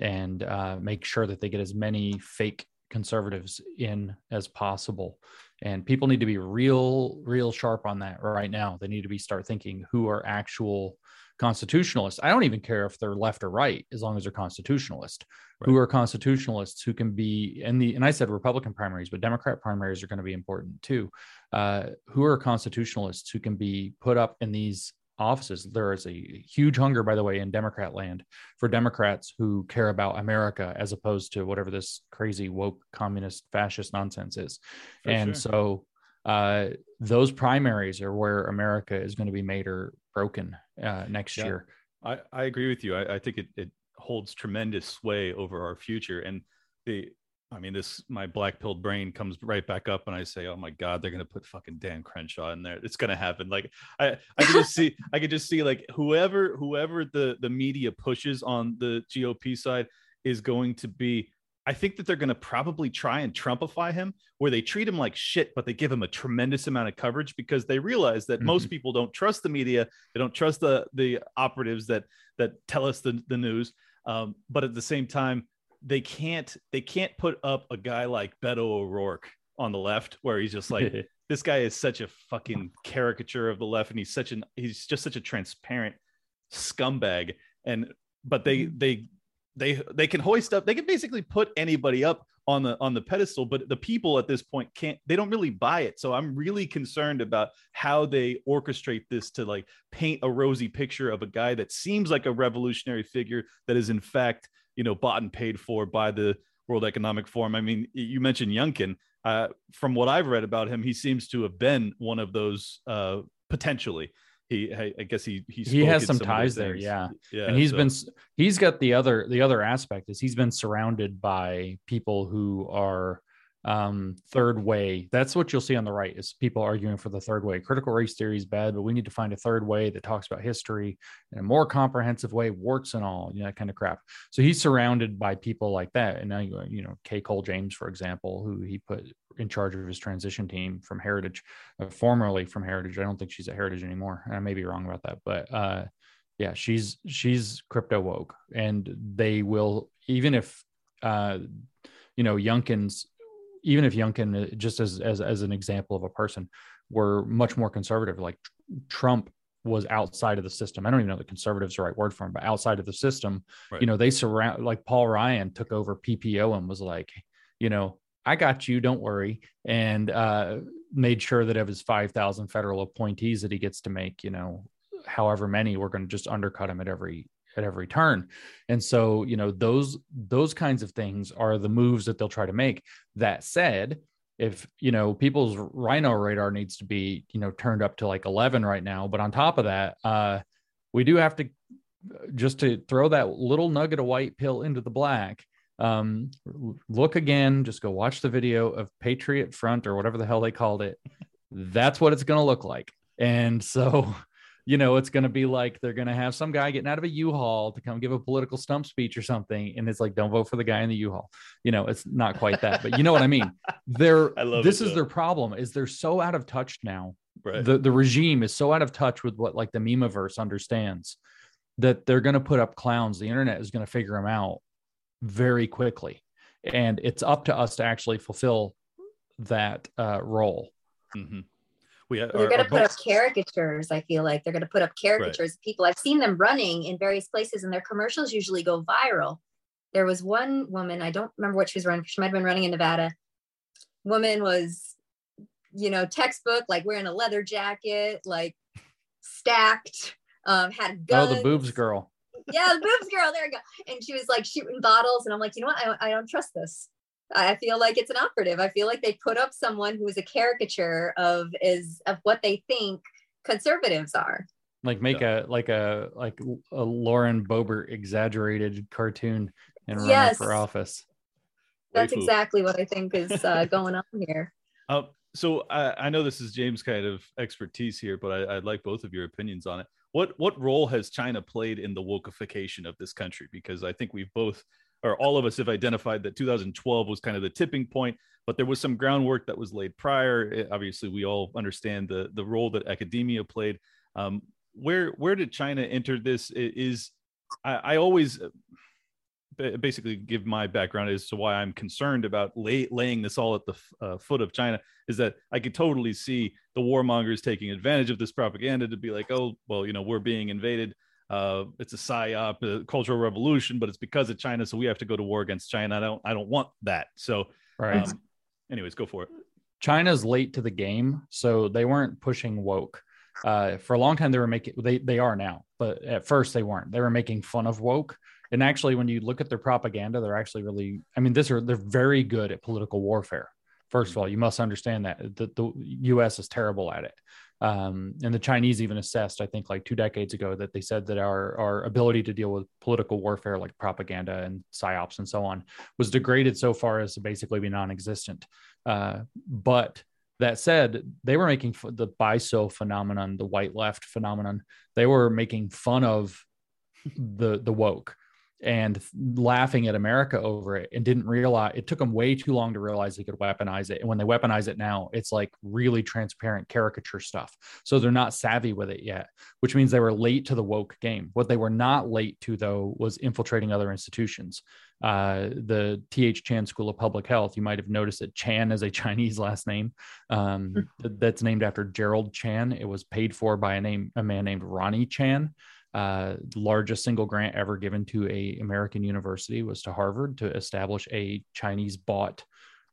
and uh, make sure that they get as many fake conservatives in as possible. And people need to be real, real sharp on that right now. They need to be start thinking who are actual constitutionalists. I don't even care if they're left or right, as long as they're constitutionalist. Right. Who are constitutionalists who can be in the and I said Republican primaries, but Democrat primaries are going to be important too. Uh, who are constitutionalists who can be put up in these offices? There is a huge hunger, by the way, in Democrat land for Democrats who care about America as opposed to whatever this crazy woke communist fascist nonsense is. For and sure. so uh, those primaries are where America is going to be made or broken uh, next yeah, year. I, I agree with you. I, I think it, it holds tremendous sway over our future. And the, I mean, this my black pilled brain comes right back up, and I say, "Oh my God, they're gonna put fucking Dan Crenshaw in there. It's gonna happen." Like I, I can just see, I can just see like whoever, whoever the the media pushes on the GOP side is going to be I think that they're going to probably try and Trumpify him, where they treat him like shit, but they give him a tremendous amount of coverage because they realize that mm-hmm. most people don't trust the media, they don't trust the the operatives that that tell us the the news. Um, but at the same time, they can't they can't put up a guy like Beto O'Rourke on the left, where he's just like this guy is such a fucking caricature of the left, and he's such an he's just such a transparent scumbag. And but they mm-hmm. they they they can hoist up they can basically put anybody up on the on the pedestal but the people at this point can't they don't really buy it. So i'm really concerned about how they orchestrate this to like paint a rosy picture of a guy that seems like a revolutionary figure that is in fact you know bought and paid for by the world economic forum. I mean you mentioned youngkin uh, from what i've read about him he seems to have been one of those uh, potentially he I guess he he, he has some, some ties there, yeah. Yeah. And he's so. been he's got the other the other aspect is he's been surrounded by people who are um, third way. That's what you'll see on the right is people arguing for the third way. Critical race theory is bad, but we need to find a third way that talks about history in a more comprehensive way, warts and all, you know, that kind of crap. So he's surrounded by people like that. And now, you you know, Kay Cole James, for example, who he put in charge of his transition team from Heritage, uh, formerly from Heritage. I don't think she's at Heritage anymore. I may be wrong about that, but uh, yeah, she's she's crypto woke, and they will even if uh, you know Youngkin's even if Youngkin, uh, just as, as as an example of a person, were much more conservative. Like Trump was outside of the system. I don't even know the conservatives the right word for him, but outside of the system, right. you know, they surround like Paul Ryan took over PPO and was like, you know, I got you, don't worry, and uh, made sure that of his five thousand federal appointees that he gets to make, you know, however many, we're going to just undercut him at every at every turn. And so you know those those kinds of things are the moves that they'll try to make. That said if you know people's rhino radar needs to be you know turned up to like 11 right now but on top of that uh we do have to just to throw that little nugget of white pill into the black um look again just go watch the video of patriot front or whatever the hell they called it that's what it's going to look like and so you know, it's going to be like they're going to have some guy getting out of a U-Haul to come give a political stump speech or something, and it's like, don't vote for the guy in the U-Haul. You know, it's not quite that, but you know what I mean. They're I this is their problem is they're so out of touch now. Right. The the regime is so out of touch with what like the memeverse understands that they're going to put up clowns. The internet is going to figure them out very quickly, and it's up to us to actually fulfill that uh, role. Mm-hmm. We are, they're going to put up caricatures i feel like. They're going to put up caricatures right. of people i've seen them running in various places and their commercials usually go viral. There was one woman i don't remember what she was running she might have been running in nevada. Woman was you know textbook like wearing a leather jacket like stacked um had guns. oh the boobs girl yeah the boobs girl there you go and she was like shooting bottles and i'm like you know what i, I don't trust this I feel like it's an operative. I feel like they put up someone who is a caricature of is of what they think conservatives are. Like make yeah. a like a like a Lauren Boebert exaggerated cartoon and run yes. for office. That's exactly what I think is uh, going on here. Uh, so I, I, know this is James' kind of expertise here, but I, would like both of your opinions on it. What what role has China played in the wokeification of this country? Because I think we've both or all of us have identified that 2012 was kind of the tipping point but there was some groundwork that was laid prior. It, obviously we all understand the the role that academia played. Um, where where did china enter this? Is i, I always basically give my background as to why i'm concerned about lay, laying this all at the uh, foot of china is that i could totally see the warmongers taking advantage of this propaganda to be like oh well you know we're being invaded uh, it's a psyop, a cultural revolution, but it's because of China, so we have to go to war against China. I don't, I don't want that. So, right. Um, anyways, go for it. China's late to the game, so they weren't pushing woke. Uh, for a long time, they were making they they are now, but at first they weren't. They were making fun of woke. And actually, when you look at their propaganda, they're actually really. I mean, this are they're very good at political warfare. First of all, you must understand that the, the U.S. is terrible at it. Um, and the Chinese even assessed, I think, like two decades ago, that they said that our our ability to deal with political warfare, like propaganda and psyops and so on, was degraded so far as to basically be non-existent. Uh, but that said, they were making f- the baizuo phenomenon, the white left phenomenon. They were making fun of the the woke, and laughing at America over it and didn't realize it took them way too long to realize they could weaponize it. And when they weaponize it now, it's like really transparent caricature stuff. So they're not savvy with it yet, which means they were late to the woke game. What they were not late to, though, was infiltrating other institutions. Uh, the T.H. Chan School of Public Health, you might have noticed that Chan is a Chinese last name um, hmm. that's named after Gerald Chan. It was paid for by a name, a man named Ronnie Chan uh, largest single grant ever given to a American university was to Harvard to establish a Chinese bought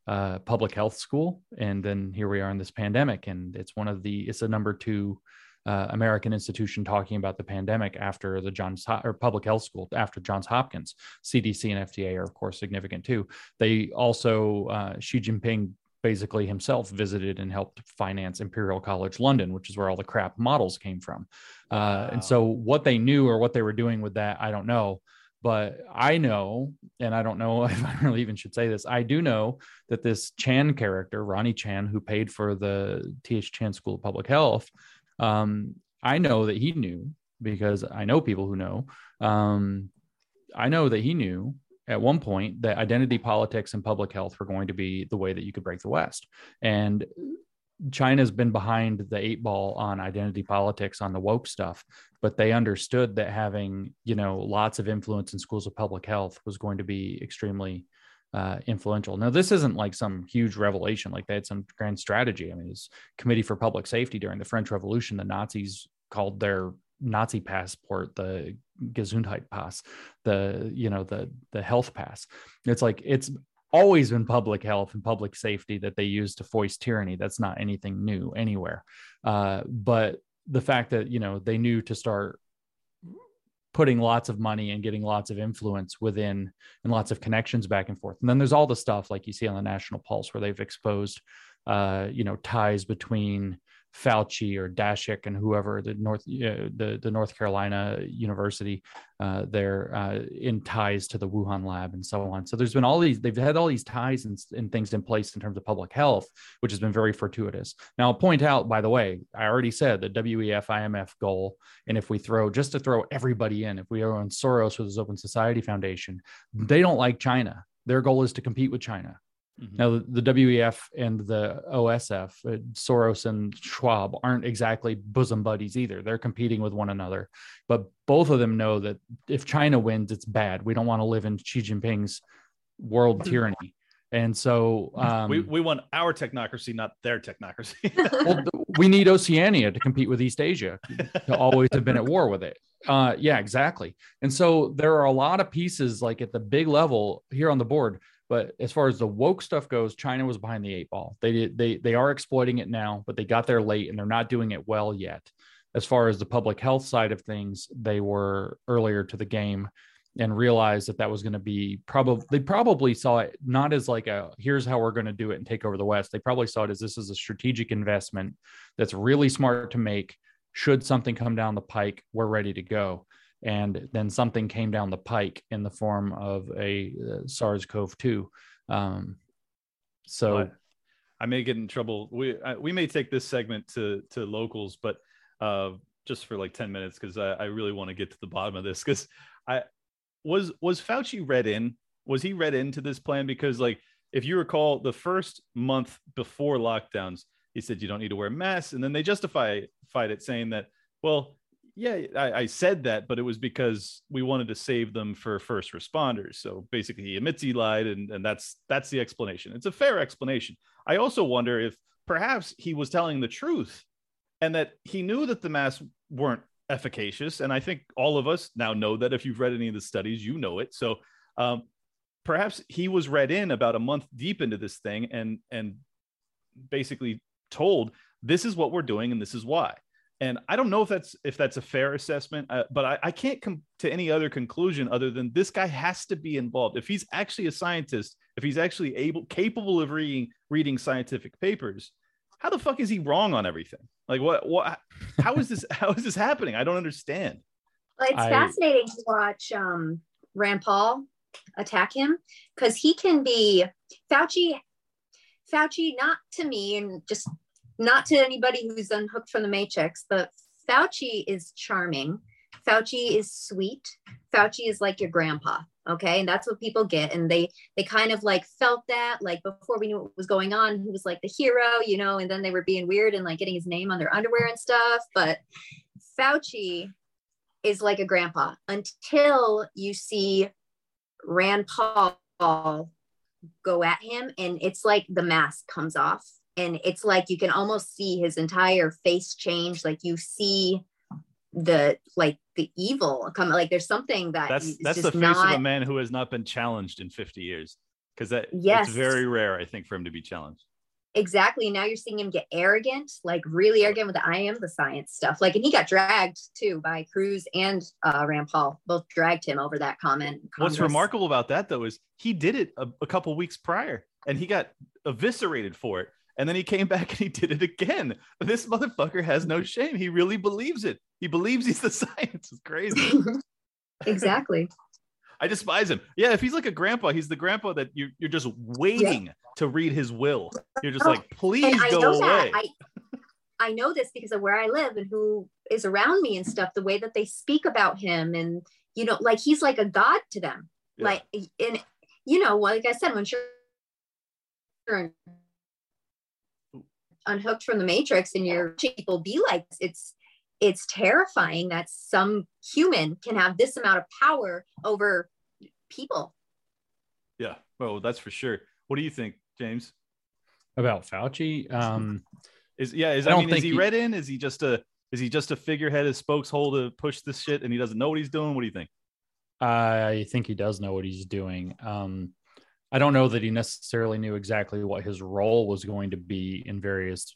uh, public health school. And then here we are in this pandemic, and it's one of the it's the number two uh, American institution talking about the pandemic after the Johns or public health school after Johns Hopkins. CDC and FDA are of course significant too. They also uh, Xi Jinping basically himself visited and helped finance Imperial College London, which is where all the crap models came from. Uh, wow. And so, what they knew or what they were doing with that, I don't know. But I know, and I don't know if I really even should say this, I do know that this Chan character, Ronnie Chan, who paid for the T.H. Chan School of Public Health, um, I know that he knew because I know people who know. Um, I know that he knew at one point that identity politics and public health were going to be the way that you could break the West. And China's been behind the eight ball on identity politics on the woke stuff, but they understood that having, you know, lots of influence in schools of public health was going to be extremely uh, influential. Now, this isn't like some huge revelation, like they had some grand strategy. I mean, it's Committee for Public Safety during the French Revolution, the Nazis called their Nazi passport, the Gesundheitspass, the you know the the health pass. It's like it's always been public health and public safety that they use to foist tyranny. That's not anything new anywhere. Uh, but the fact that you know they knew to start putting lots of money and getting lots of influence within and lots of connections back and forth. And then there's all the stuff like you see on the National Pulse where they've exposed, uh, you know, ties between Fauci or Daszak and whoever the North uh, the the North Carolina University uh, there uh, in ties to the Wuhan lab and so on. So there's been all these they've had all these ties and, and things in place in terms of public health, which has been very fortuitous. Now I'll point out, by the way, I already said the WEF IMF goal, and if we throw just to throw everybody in, if we are on Soros with his Open Society Foundation, they don't like China. Their goal is to compete with China. Mm-hmm. Now, the, the WEF and the OSF, uh, Soros and Schwab, aren't exactly bosom buddies either. They're competing with one another. But both of them know that if China wins, it's bad. We don't want to live in Xi Jinping's world tyranny. And so um, we, we want our technocracy, not their technocracy. well, we need Oceania to compete with East Asia to always have been at war with it. Uh, yeah, exactly. And so there are a lot of pieces like at the big level here on the board but as far as the woke stuff goes, China was behind the eight ball. They did they they are exploiting it now, but they got there late and they're not doing it well yet. As far as the public health side of things, they were earlier to the game and realized that that was going to be probably they probably saw it not as like a here's how we're going to do it and take over the west they probably saw it as this is a strategic investment that's really smart to make should something come down the pike we're ready to go and then something came down the pike in the form of a uh, SARS-CoV-2. Um, so, but I may get in trouble. We I, we may take this segment to to locals, but uh, just for like ten minutes because I, I really want to get to the bottom of this because I was was Fauci read in. Was he read into this plan? Because like if you recall, the first month before lockdowns, he said you don't need to wear masks, and then they justified it saying that well yeah, I, I, said that, but it was because we wanted to save them for first responders. So basically, he admits he lied, and, and that's that's the explanation. It's a fair explanation. I also wonder if perhaps he was telling the truth, and that he knew that the masks weren't efficacious. And I think all of us now know that if you've read any of the studies, you know it. So um, perhaps he was read in about a month deep into this thing, and and basically told this is what we're doing, and this is why and I don't know if that's if that's a fair assessment, uh, but I, I can't come to any other conclusion other than this guy has to be involved. If he's actually a scientist, if he's actually able capable of reading reading scientific papers, how the fuck is he wrong on everything? Like what what how is this how is this happening? I don't understand. Well, it's I, fascinating to watch um, Rand Paul attack him because he can be Fauci. Fauci, not to me, and just not to anybody who's unhooked from the matrix, but Fauci is charming. Fauci is sweet. Fauci is like your grandpa. Okay. And that's what people get. And they they kind of like felt that like before we knew what was going on, he was like the hero, you know, and then they were being weird and like getting his name on their underwear and stuff. But Fauci is like a grandpa until you see Rand Paul go at him and it's like the mask comes off and it's like you can almost see his entire face change like you see the like the evil come like there's something that that's that's the face not... of a man who has not been challenged in 50 years because that yes. it's very rare i think for him to be challenged exactly now you're seeing him get arrogant like really arrogant with the i am the science stuff like and he got dragged too by cruz and uh rand paul both dragged him over that comment what's remarkable about that though is he did it a, a couple weeks prior and he got eviscerated for it and then he came back and he did it again. This motherfucker has no shame. He really believes it. He believes he's the science. It's crazy. exactly. I despise him. Yeah, if he's like a grandpa, he's the grandpa that you, you're just waiting yeah. to read his will. You're just oh, like, please go away. I, I know this because of where I live and who is around me and stuff, the way that they speak about him. And, you know, like he's like a god to them. Yeah. Like, and, you know, like I said, when you're unhooked from the matrix and your people be like it's it's terrifying that some human can have this amount of power over people. Yeah well that's for sure. What do you think james? About fauci um is yeah is i, I mean is he, he read in? Is he just a is he just a figurehead a spokeshole to push this shit and he doesn't know what he's doing? What do you think? I think he does know what he's doing. Um I don't know that he necessarily knew exactly what his role was going to be in various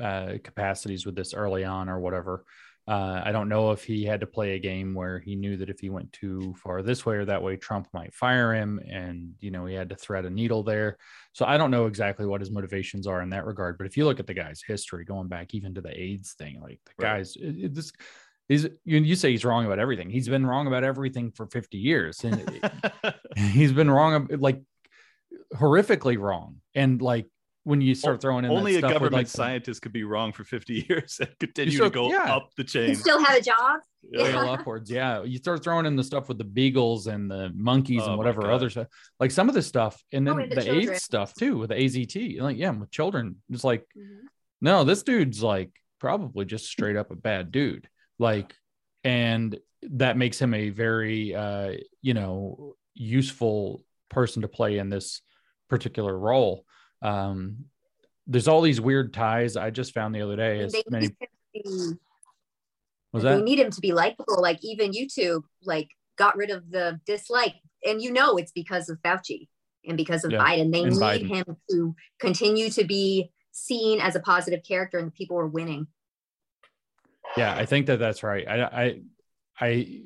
uh, capacities with this early on or whatever. Uh, I don't know if he had to play a game where he knew that if he went too far this way or that way, Trump might fire him, and you know he had to thread a needle there. So I don't know exactly what his motivations are in that regard. But if you look at the guy's history, going back even to the AIDS thing, like the right. guys, it, it, this He's, you, you say he's wrong about everything. He's been wrong about everything for 50 years. And he's been wrong. Like horrifically wrong. And like when you start throwing in only a government like, scientist could be wrong for 50 years and continue still, to go yeah. up the chain. You still have a job. Yeah. upwards. Yeah. You start throwing in the stuff with the beagles and the monkeys oh and whatever other stuff. Like some of the stuff, and then oh, the, the AIDS stuff too with the AZT. Like, yeah, with children. It's like, mm-hmm. no, this dude's like probably just straight up a bad dude. Like, and that makes him a very uh, you know, useful person to play in this particular role. Um, there's all these weird ties. I just found the other day as many. Be, was that? They need him to be likable. Like even YouTube, like got rid of the dislike, and you know it's because of Fauci and because of yeah, Biden. They need Biden. him to continue to be seen as a positive character, and the people are winning. Yeah, I think that that's right. I, I, I,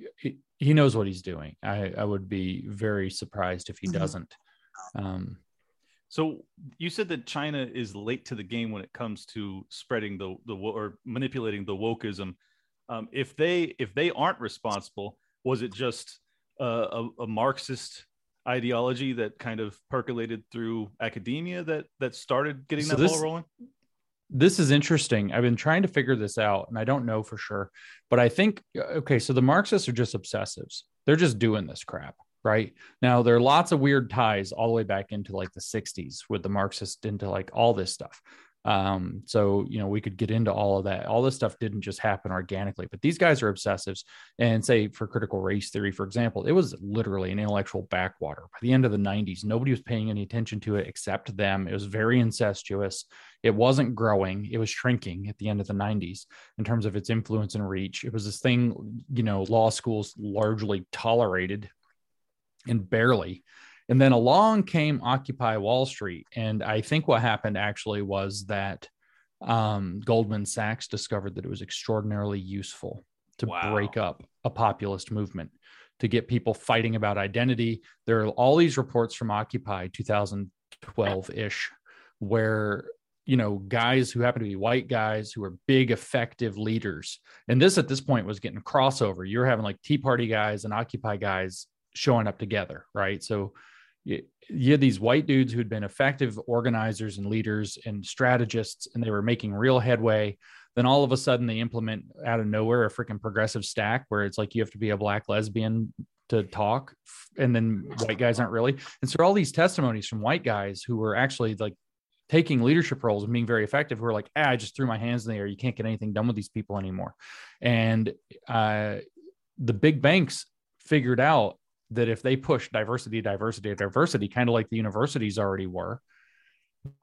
he knows what he's doing. I, I would be very surprised if he mm-hmm. doesn't. Um, so you said that China is late to the game when it comes to spreading the the or manipulating the wokeism. Um, if they if they aren't responsible, was it just a, a, Marxist ideology that kind of percolated through academia that that started getting so that this, ball rolling? This is interesting. I've been trying to figure this out, and I don't know for sure, but I think okay. So the Marxists are just obsessives. They're just doing this crap right? Now there are lots of weird ties all the way back into like the 60s with the marxist into like all this stuff. Um, so you know we could get into all of that. All this stuff didn't just happen organically but these guys are obsessives. And say for critical race theory for example it was literally an intellectual backwater. By the end of the 90s nobody was paying any attention to it except them. It was very incestuous. It wasn't growing. It was shrinking at the end of the 90s in terms of its influence and reach. It was this thing you know law schools largely tolerated and barely. And then along came Occupy Wall Street. And I think what happened actually was that um, Goldman Sachs discovered that it was extraordinarily useful to wow. break up a populist movement, to get people fighting about identity. There are all these reports from Occupy 2012 ish, where you know guys who happen to be white guys who are big effective leaders and this at this point was getting crossover you're having like tea party guys and occupy guys showing up together, right? So you, you had these white dudes who had been effective organizers and leaders and strategists, and they were making real headway. Then all of a sudden, they implement out of nowhere a freaking progressive stack where it's like you have to be a black lesbian to talk and then white guys aren't really and so all these testimonies from white guys who were actually like taking leadership roles and being very effective who are like ah, i just threw my hands in the air you can't get anything done with these people anymore and uh, the big banks figured out that if they push diversity diversity diversity kind of like the universities already were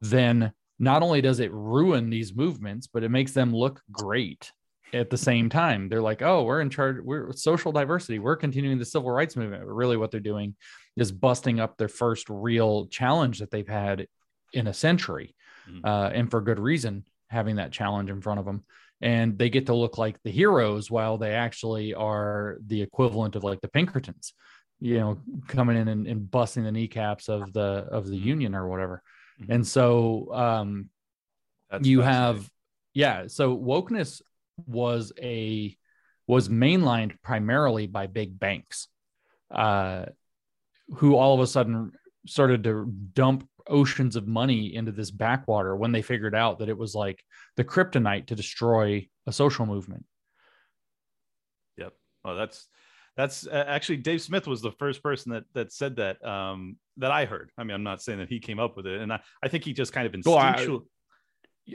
then not only does it ruin these movements but it makes them look great at the same time. They're like oh we're in charge we're social diversity. We're continuing the civil rights movement. But really what they're doing is busting up their first real challenge that they've had in a century mm-hmm. uh, and for good reason having that challenge in front of them and they get to look like the heroes while they actually are the equivalent of like the pinkertons you know coming in and, and busting the kneecaps of the of the mm-hmm. union or whatever mm-hmm. and so um That's you have yeah so wokeness was a was mainlined primarily by big banks uh, who all of a sudden started to dump oceans of money into this backwater when they figured out that it was like the kryptonite to destroy a social movement yep well that's that's uh, actually Dave Smith was the first person that that said that um, that I heard. I mean, I'm not saying that he came up with it, and I, I think he just kind of instinctual. Well,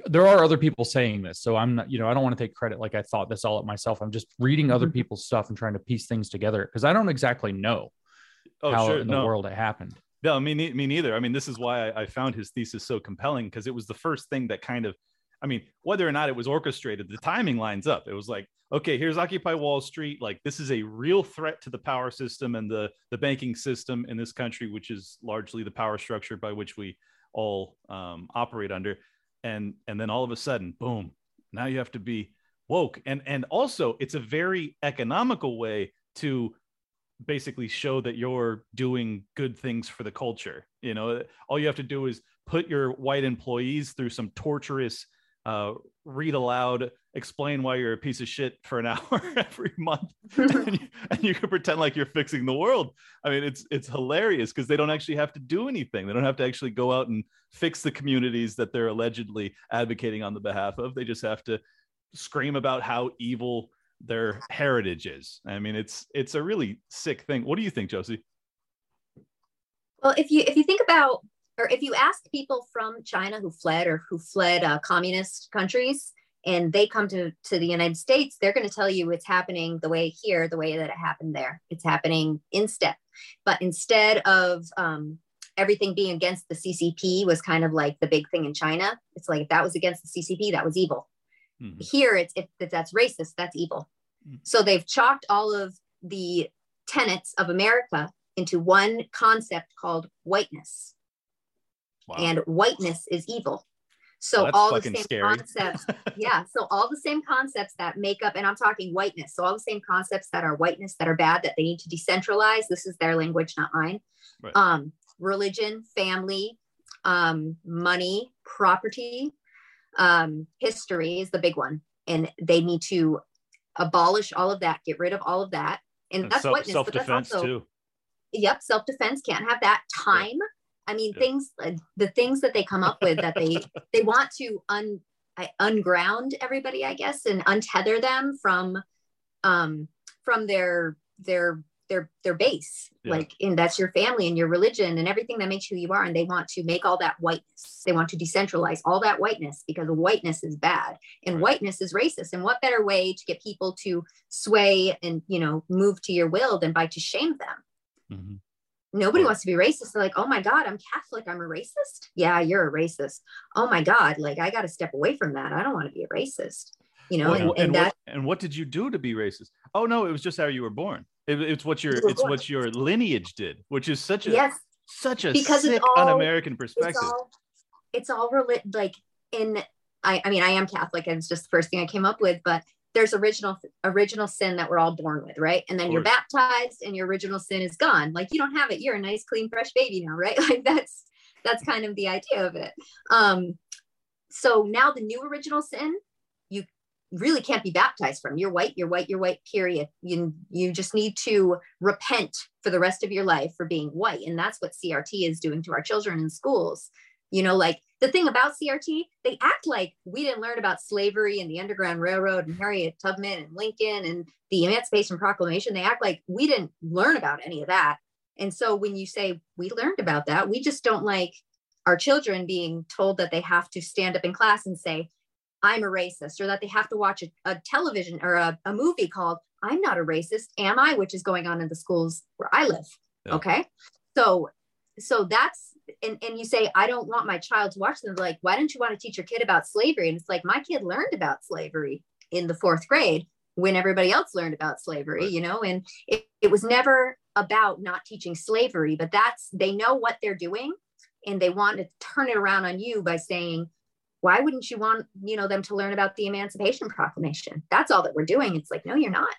there are other people saying this so i'm not you know i don't want to take credit like i thought this all up myself i'm just reading other mm-hmm. people's stuff and trying to piece things together because i don't exactly know oh, how sure. in the no. world it happened no me, me neither i mean this is why I, I found his thesis so compelling because it was the first thing that kind of i mean whether or not it was orchestrated the timing lines up. It was like okay here's occupy wall street. Like this is a real threat to the power system and the the banking system in this country which is largely the power structure by which we all um, operate under. And and then all of a sudden boom now you have to be woke. And and also it's a very economical way to basically show that you're doing good things for the culture. You know all you have to do is put your white employees through some torturous uh, read aloud, explain why you're a piece of shit for an hour every month, and, you, and, you, can pretend like you're fixing the world. I mean, it's it's hilarious because they don't actually have to do anything. They don't have to actually go out and fix the communities that they're allegedly advocating on the behalf of. They just have to scream about how evil their heritage is. I mean, it's it's a really sick thing. What do you think, Josie? Well, if you if you think about or if you ask people from China who fled or who fled uh, communist countries and they come to, to the United States, they're going to tell you it's happening the way here, the way that it happened there. It's happening in step. But instead of um, everything being against the CCP was kind of like the big thing in China, it's like if that was against the CCP, that was evil. Mm-hmm. Here, it's if, if that's racist, that's evil. Mm-hmm. So they've chalked all of the tenets of America into one concept called whiteness Wow. And whiteness is evil. So well, all the same scary. concepts, yeah. So all the same concepts that make up, and I'm talking whiteness. So all the same concepts that are whiteness that are bad that they need to decentralize. This is their language, not mine. Right. Um, religion, family, um, money, property, um, history is the big one, and they need to abolish all of that, get rid of all of that, and, and that's self, whiteness. Self-defense also, too. Yep, self-defense can't have that time. I mean, yeah. things uh, the things that they come up with that they they want to un unground everybody, I guess, and untether them from um from their their their their base yeah. like and that's your family and your religion and everything that makes who you are and they want to make all that whiteness they want to decentralize all that whiteness because whiteness is bad and right. whiteness is racist and what better way to get people to sway and you know move to your will than by to shame them mm-hmm nobody wants to be racist. They're like, oh my God, I'm Catholic. I'm a racist. Yeah, you're a racist. Oh my God, like I got to step away from that. I don't want to be a racist. You know, well, and, and, and, that. What, and what did you do to be racist? Oh no, it was just how you were born. It, it's what your it's born. what your lineage did, which is such a yes. such a because sick all, un-American perspective. It's all, it's all like in. I, I mean, I am Catholic. And it's just the first thing I came up with, but there's original original sin that we're all born with right? And then you're baptized and your original sin is gone. Like you don't have it. You're a nice clean fresh baby now right? Like that's that's kind of the idea of it. Um so now the new original sin you really can't be baptized from. You're white you're white you're white period. You you just need to repent for the rest of your life for being white. And that's what crt is doing to our children in schools. You know like the thing about CRT, they act like we didn't learn about slavery and the Underground Railroad and Harriet Tubman and Lincoln and the Emancipation Proclamation. They act like we didn't learn about any of that. And so when you say we learned about that, we just don't like our children being told that they have to stand up in class and say, I'm a racist, or that they have to watch a, a television or a, a, movie called I'm not a racist, am I? Which is going on in the schools where I live. Yeah. Okay. So so that's and, and you say, I don't want my child to watch them. They're like, why don't you want to teach your kid about slavery? And it's like my kid learned about slavery in the fourth grade when everybody else learned about slavery, right. you know, and it, it was never about not teaching slavery, but that's they know what they're doing and they want to turn it around on you by saying, why wouldn't you want, you know, them to learn about the Emancipation Proclamation? That's all that we're doing. It's like, no, you're not.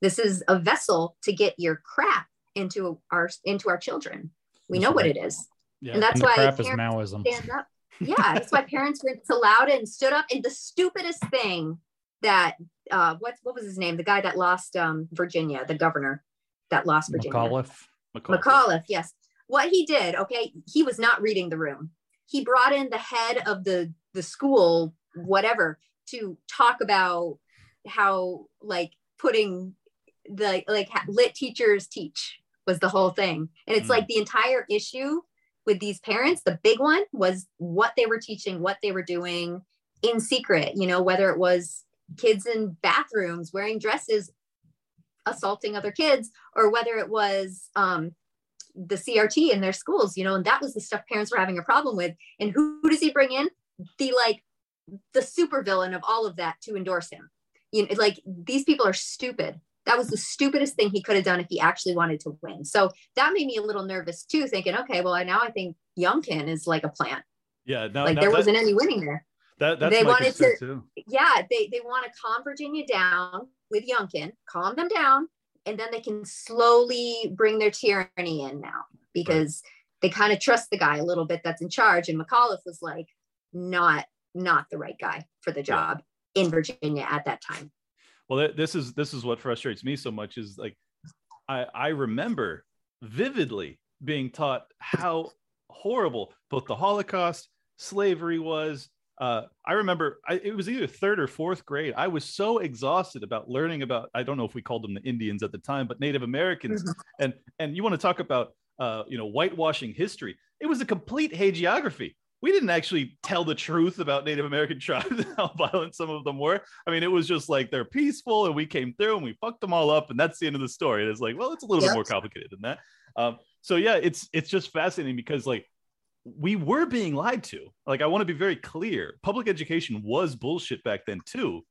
This is a vessel to get your crap into our into our children. We that's know right. what it is. Yeah. And that's and why crap is Maoism. Stand up. Yeah, that's why parents went to loud and stood up. And the stupidest thing that uh what what was his name? The guy that lost um Virginia, the governor that lost Virginia. McAuliffe. McAuliffe. McAuliffe, yes. What he did, okay, he was not reading the room. He brought in the head of the the school, whatever, to talk about how like putting the like lit teachers teach was the whole thing. And it's mm. like the entire issue with these parents, the big one was what they were teaching, what they were doing in secret, you know, whether it was kids in bathrooms wearing dresses assaulting other kids or whether it was um, the CRT in their schools, you know, and that was the stuff parents were having a problem with. And who, who does he bring in? The like the super villain of all of that to endorse him. You know, like these people are stupid. That was the stupidest thing he could have done if he actually wanted to win. So that made me a little nervous too, thinking, okay, well, now I think Youngkin is like a plant. Yeah, no, like no, there wasn't any winning there. That, that's they wanted to, too. yeah, they they want to calm Virginia down with Youngkin, calm them down, and then they can slowly bring their tyranny in now because right. they kind of trust the guy a little bit that's in charge. And McAuliffe was like not not the right guy for the job yeah. in Virginia at that time. Well, this is this is what frustrates me so much is like I I remember vividly being taught how horrible both the Holocaust, slavery was, uh, I remember I, it was either third or fourth grade. I was so exhausted about learning about I don't know if we called them the Indians at the time, but Native Americans. Mm-hmm. And and you want to talk about uh, you know whitewashing history? It was a complete hagiography. We didn't actually tell the truth about Native American tribes and how violent some of them were. I mean, it was just like they're peaceful and we came through and we fucked them all up, and that's the end of the story. And it's like, well, it's a little bit more complicated than that. Um, so yeah, it's it's just fascinating because like we were being lied to. Like, I want to be very clear public education was bullshit back then, too.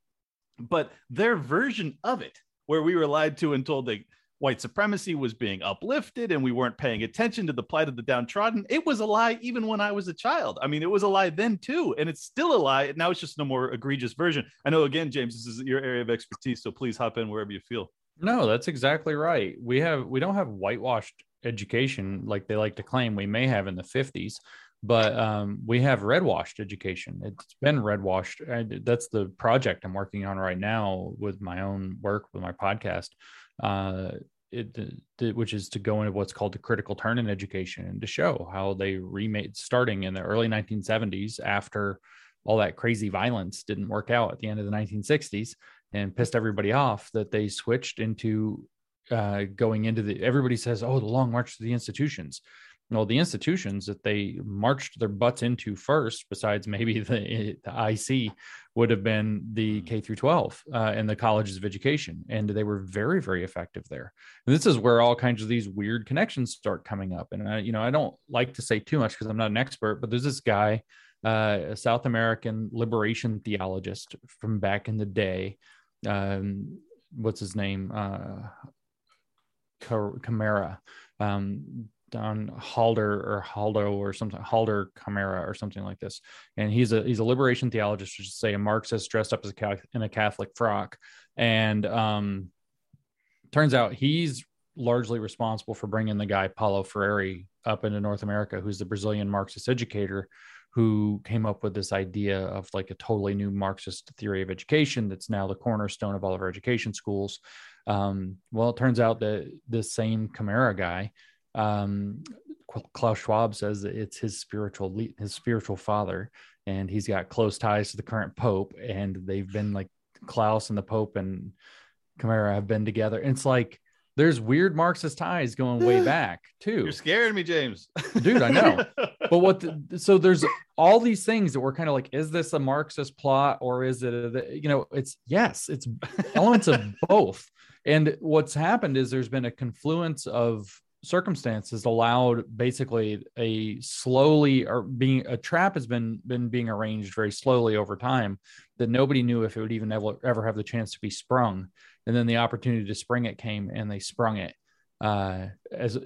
But their version of it, where we were lied to and told that white supremacy was being uplifted and we weren't paying attention to the plight of the downtrodden, it was a lie even when I was a child. I mean, it was a lie then, too. And it's still a lie. Now it's just no more egregious version. I know, again, James, this is your area of expertise. So please hop in wherever you feel. No, that's exactly right. We have we don't have whitewashed education like they like to claim we may have in the 50s but um, we have redwashed education it's been redwashed. that's the project i'm working on right now with my own work with my podcast uh, it, the, which is to go into what's called the critical turn in education and to show how they remade starting in the early 1970s after all that crazy violence didn't work out at the end of the 1960s and pissed everybody off that they switched into uh, going into the everybody says oh the long march to the institutions well the institutions that they marched their butts into first besides maybe the, the ic would have been the mm. k through 12 uh, and the colleges of education and they were very very effective there and this is where all kinds of these weird connections start coming up and I, you know i don't like to say too much because i'm not an expert but there's this guy uh, a south american liberation theologist from back in the day um, what's his name uh, Camara, um, Don Halder or Haldo or something, Halder Camara or something like this. And he's a he's a liberation theologist, to say a Marxist dressed up as a in a Catholic frock. And um, turns out he's largely responsible for bringing the guy Paulo Freire up into North America, who's the Brazilian Marxist educator who came up with this idea of like a totally new Marxist theory of education that's now the cornerstone of all of our education schools. Um, well, it turns out that this same Camara guy um, Klaus Schwab says that it's his spiritual his spiritual father, and he's got close ties to the current pope, and they've been like Klaus and the Pope and Camara have been together. And it's like there's weird Marxist ties going way back too. You're scaring me, James. Dude, I know. but what? The, so there's all these things that we're kind of like, is this a Marxist plot or is it? A, you know, it's yes, it's elements of both. And what's happened is there's been a confluence of circumstances allowed basically a slowly or being a trap has been been being arranged very slowly over time that nobody knew if it would even ever, ever have the chance to be sprung. And then the opportunity to spring it came and they sprung it. Uh, as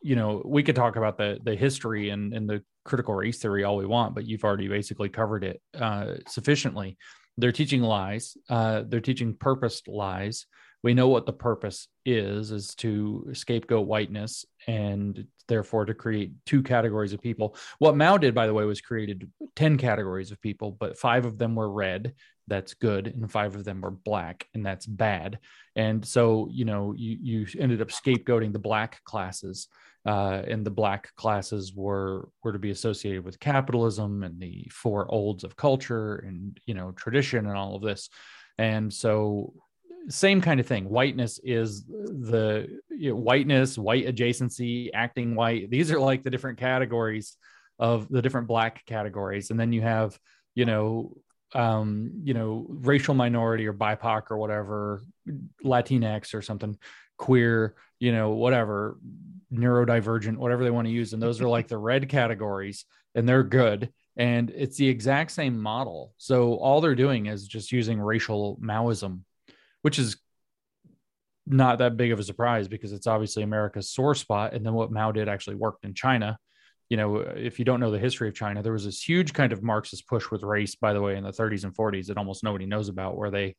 you know we could talk about the the history and, and the critical race theory all we want but you've already basically covered it uh, sufficiently. They're teaching lies uh, they're teaching purposed lies we know what the purpose is is to scapegoat whiteness and therefore to create two categories of people. What mao did by the way was created 10 categories of people but five of them were red that's good and five of them were black and that's bad. And so you know you you ended up scapegoating the black classes uh, and the black classes were were to be associated with capitalism and the four olds of culture and you know tradition and all of this. And so same kind of thing whiteness is the you know, whiteness white adjacency acting white these are like the different categories of the different black categories and then you have you know um, you know, racial minority or BIPOC or whatever, Latinx or something, queer, you know, whatever, neurodivergent, whatever they want to use. And those are like the red categories and they're good. And it's the exact same model. So all they're doing is just using racial Maoism, which is not that big of a surprise because it's obviously America's sore spot. And then what Mao did actually worked in China you know, if you don't know the history of China, there was this huge kind of Marxist push with race, by the way, in the 30s and 40s that almost nobody knows about, where they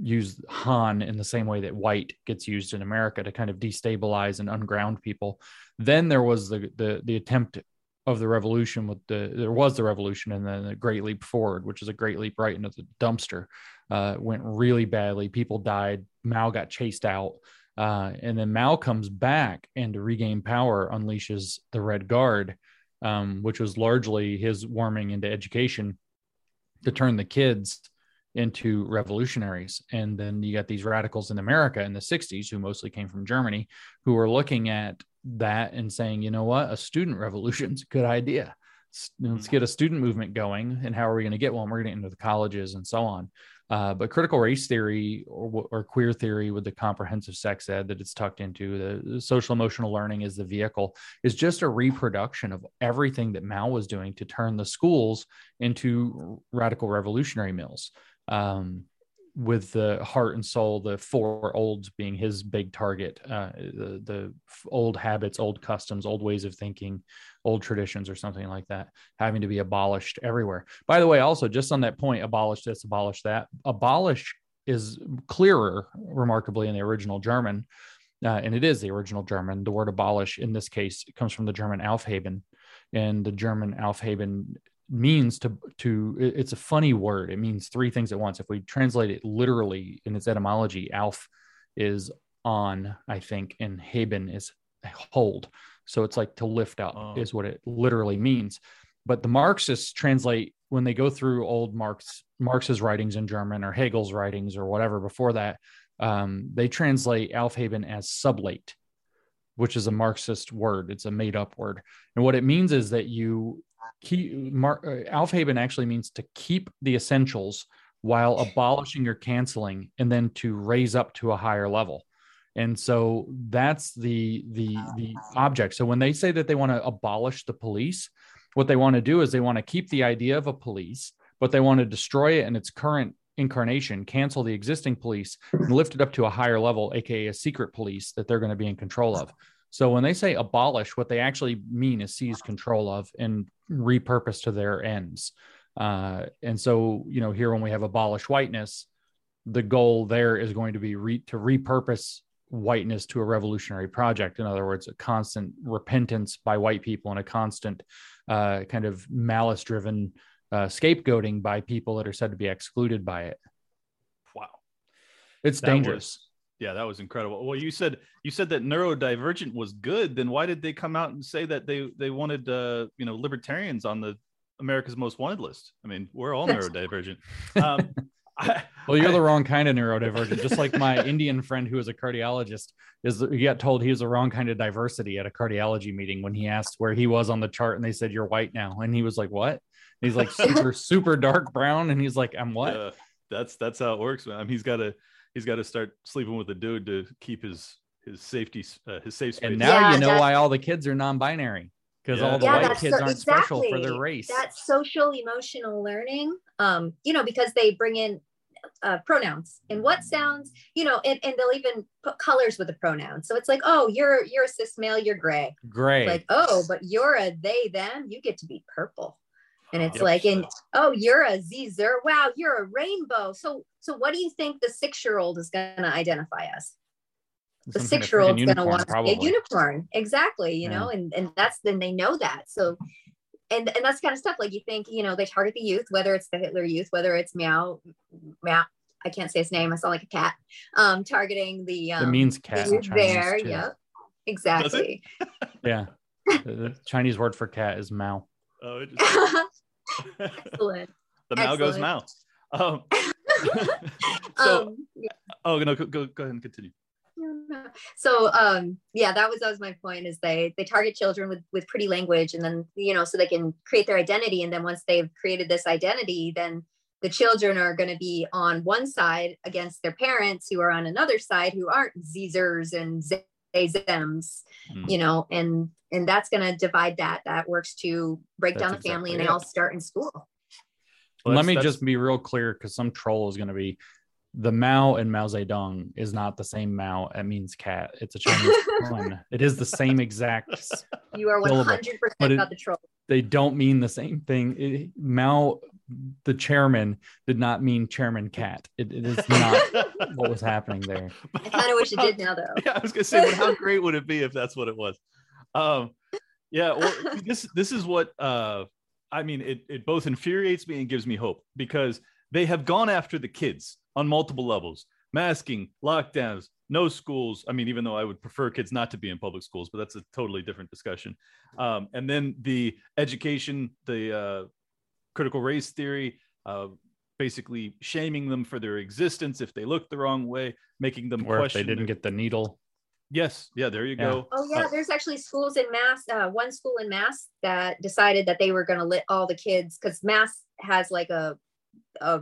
use Han in the same way that white gets used in America to kind of destabilize and unground people. Then there was the the, the attempt of the revolution with the there was the revolution and then the Great Leap Forward, which is a great leap right into the dumpster. Uh, went really badly. People died. Mao got chased out. Uh, and then Mao comes back and to regain power unleashes the Red Guard, um, which was largely his warming into education to turn the kids into revolutionaries. And then you got these radicals in America in the 60s, who mostly came from Germany, who were looking at that and saying, you know what, a student revolution's a good idea. Let's hmm. get a student movement going. And how are we going to get one? We're going to into the colleges and so on. Uh, but critical race theory or, or, queer theory with the comprehensive sex ed that it's tucked into, the, the, social emotional learning is the vehicle, is just a reproduction of everything that Mao was doing to turn the schools into radical revolutionary mills. Um, with the heart and soul, the four olds being his big target, uh, the, the old habits, old customs, old ways of thinking, old traditions, or something like that, having to be abolished everywhere. By the way, also just on that point, abolish this, abolish that. Abolish is clearer, remarkably, in the original German, uh, and it is the original German. The word abolish in this case comes from the German Aufheben, and the German Aufheben means to to it's a funny word. It means three things at once. If we translate it literally in its etymology alf is on i think and haben is hold. So it's like to lift up oh. is what it literally means. But the marxists translate when they go through old marx marx's writings in german or hegel's writings or whatever before that um, they translate aufheben as sublate which is a marxist word. It's a made up word. And what it means is that you keep Mar, uh, Aufheben actually means to keep the essentials while abolishing or canceling and then to raise up to a higher level. And so that's the the the object. So when they say that they want to abolish the police what they want to do is they want to keep the idea of a police but they want to destroy it in its current incarnation cancel the existing police and lift it up to a higher level aka a secret police that they're going to be in control of so when they say abolish, what they actually mean is seize control of and repurpose to their ends. Uh, and so, you know, here when we have abolish whiteness, the goal there is going to be re- to repurpose whiteness to a revolutionary project. In other words, a constant repentance by white people and a constant uh, kind of malice driven uh, scapegoating by people that are said to be excluded by it. Wow. It's that dangerous. Yeah, that was incredible. Well, you said you said that neurodivergent was good. Then why did they come out and say that they they wanted uh, you know libertarians on the America's Most Wanted list? I mean, we're all neurodivergent. Um, I, well, you're I, the wrong kind of neurodivergent. Just like my Indian friend who is a cardiologist is he got told he was the wrong kind of diversity at a cardiology meeting when he asked where he was on the chart and they said you're white now and he was like what? And he's like super super dark brown and he's like I'm what? Uh, that's that's how it works, man. I mean, he's got to he's got to start sleeping with a dude to keep his his safety uh, his safe space. And now yeah, you know why all the kids are non-binary because yeah. all the yeah, white kids so, aren't exactly. special for their race. That's social emotional learning. Um, you know, because they bring in uh, pronouns and what sounds, you know, and, and they'll even put colors with the pronouns. So it's like, oh, you're you're a cis male, you're gray. Gray. Like, oh, but you're a they them, you get to be purple. And it's yep. like, and oh, you're a Zer. Wow, you're a rainbow. So so what do you think the six year old is gonna identify as? the six year old is going to want to be a unicorn exactly you yeah. know and and that's then they know that so and and that's kind of stuff like you think you know they target the youth whether it's the hitler youth whether it's meow meow i can't say his name i sound like a cat um targeting the um it means cat the there too. yep exactly yeah the chinese word for cat is mao oh excellent. The mao goes mao um, so um, yeah. oh no go, go go ahead and continue. So um yeah that was that was my point is they they target children with with pretty language and then you know so they can create their identity. And then once they've created this identity then the children are going to be on one side against their parents who are on another side who aren't zers and zems mm. you know and and that's going to divide that that works to break that's down the family exactly and they all start in school well, let me just be real clear because some troll is going to be the Mao and Mao Zedong is not the same Mao. It means cat. It's a Chinese coin. It is the same exact. You are one hundred percent about the troll. They don't mean the same thing. It, Mao, the chairman, did not mean chairman cat. it, it is not what was happening there. I kind of wish it did now, though. Yeah, I was gonna say, but how great would it be if that's what it was? Um, yeah. Well, this this is what uh, I mean. It it both infuriates me and gives me hope because they have gone after the kids on multiple levels masking, lockdowns, no schools. I mean, even though I would prefer kids not to be in public schools, but that's a totally different discussion. Um, and then the education, the uh, critical race theory, uh, basically shaming them for their existence if they look the wrong way, making them or question. If they didn't get the needle. Yes. Yeah. There you yeah. go. Oh yeah. Uh, there's actually schools in Mass. Uh, one school in Mass that decided that they were going to let all the kids because Mass has like a, a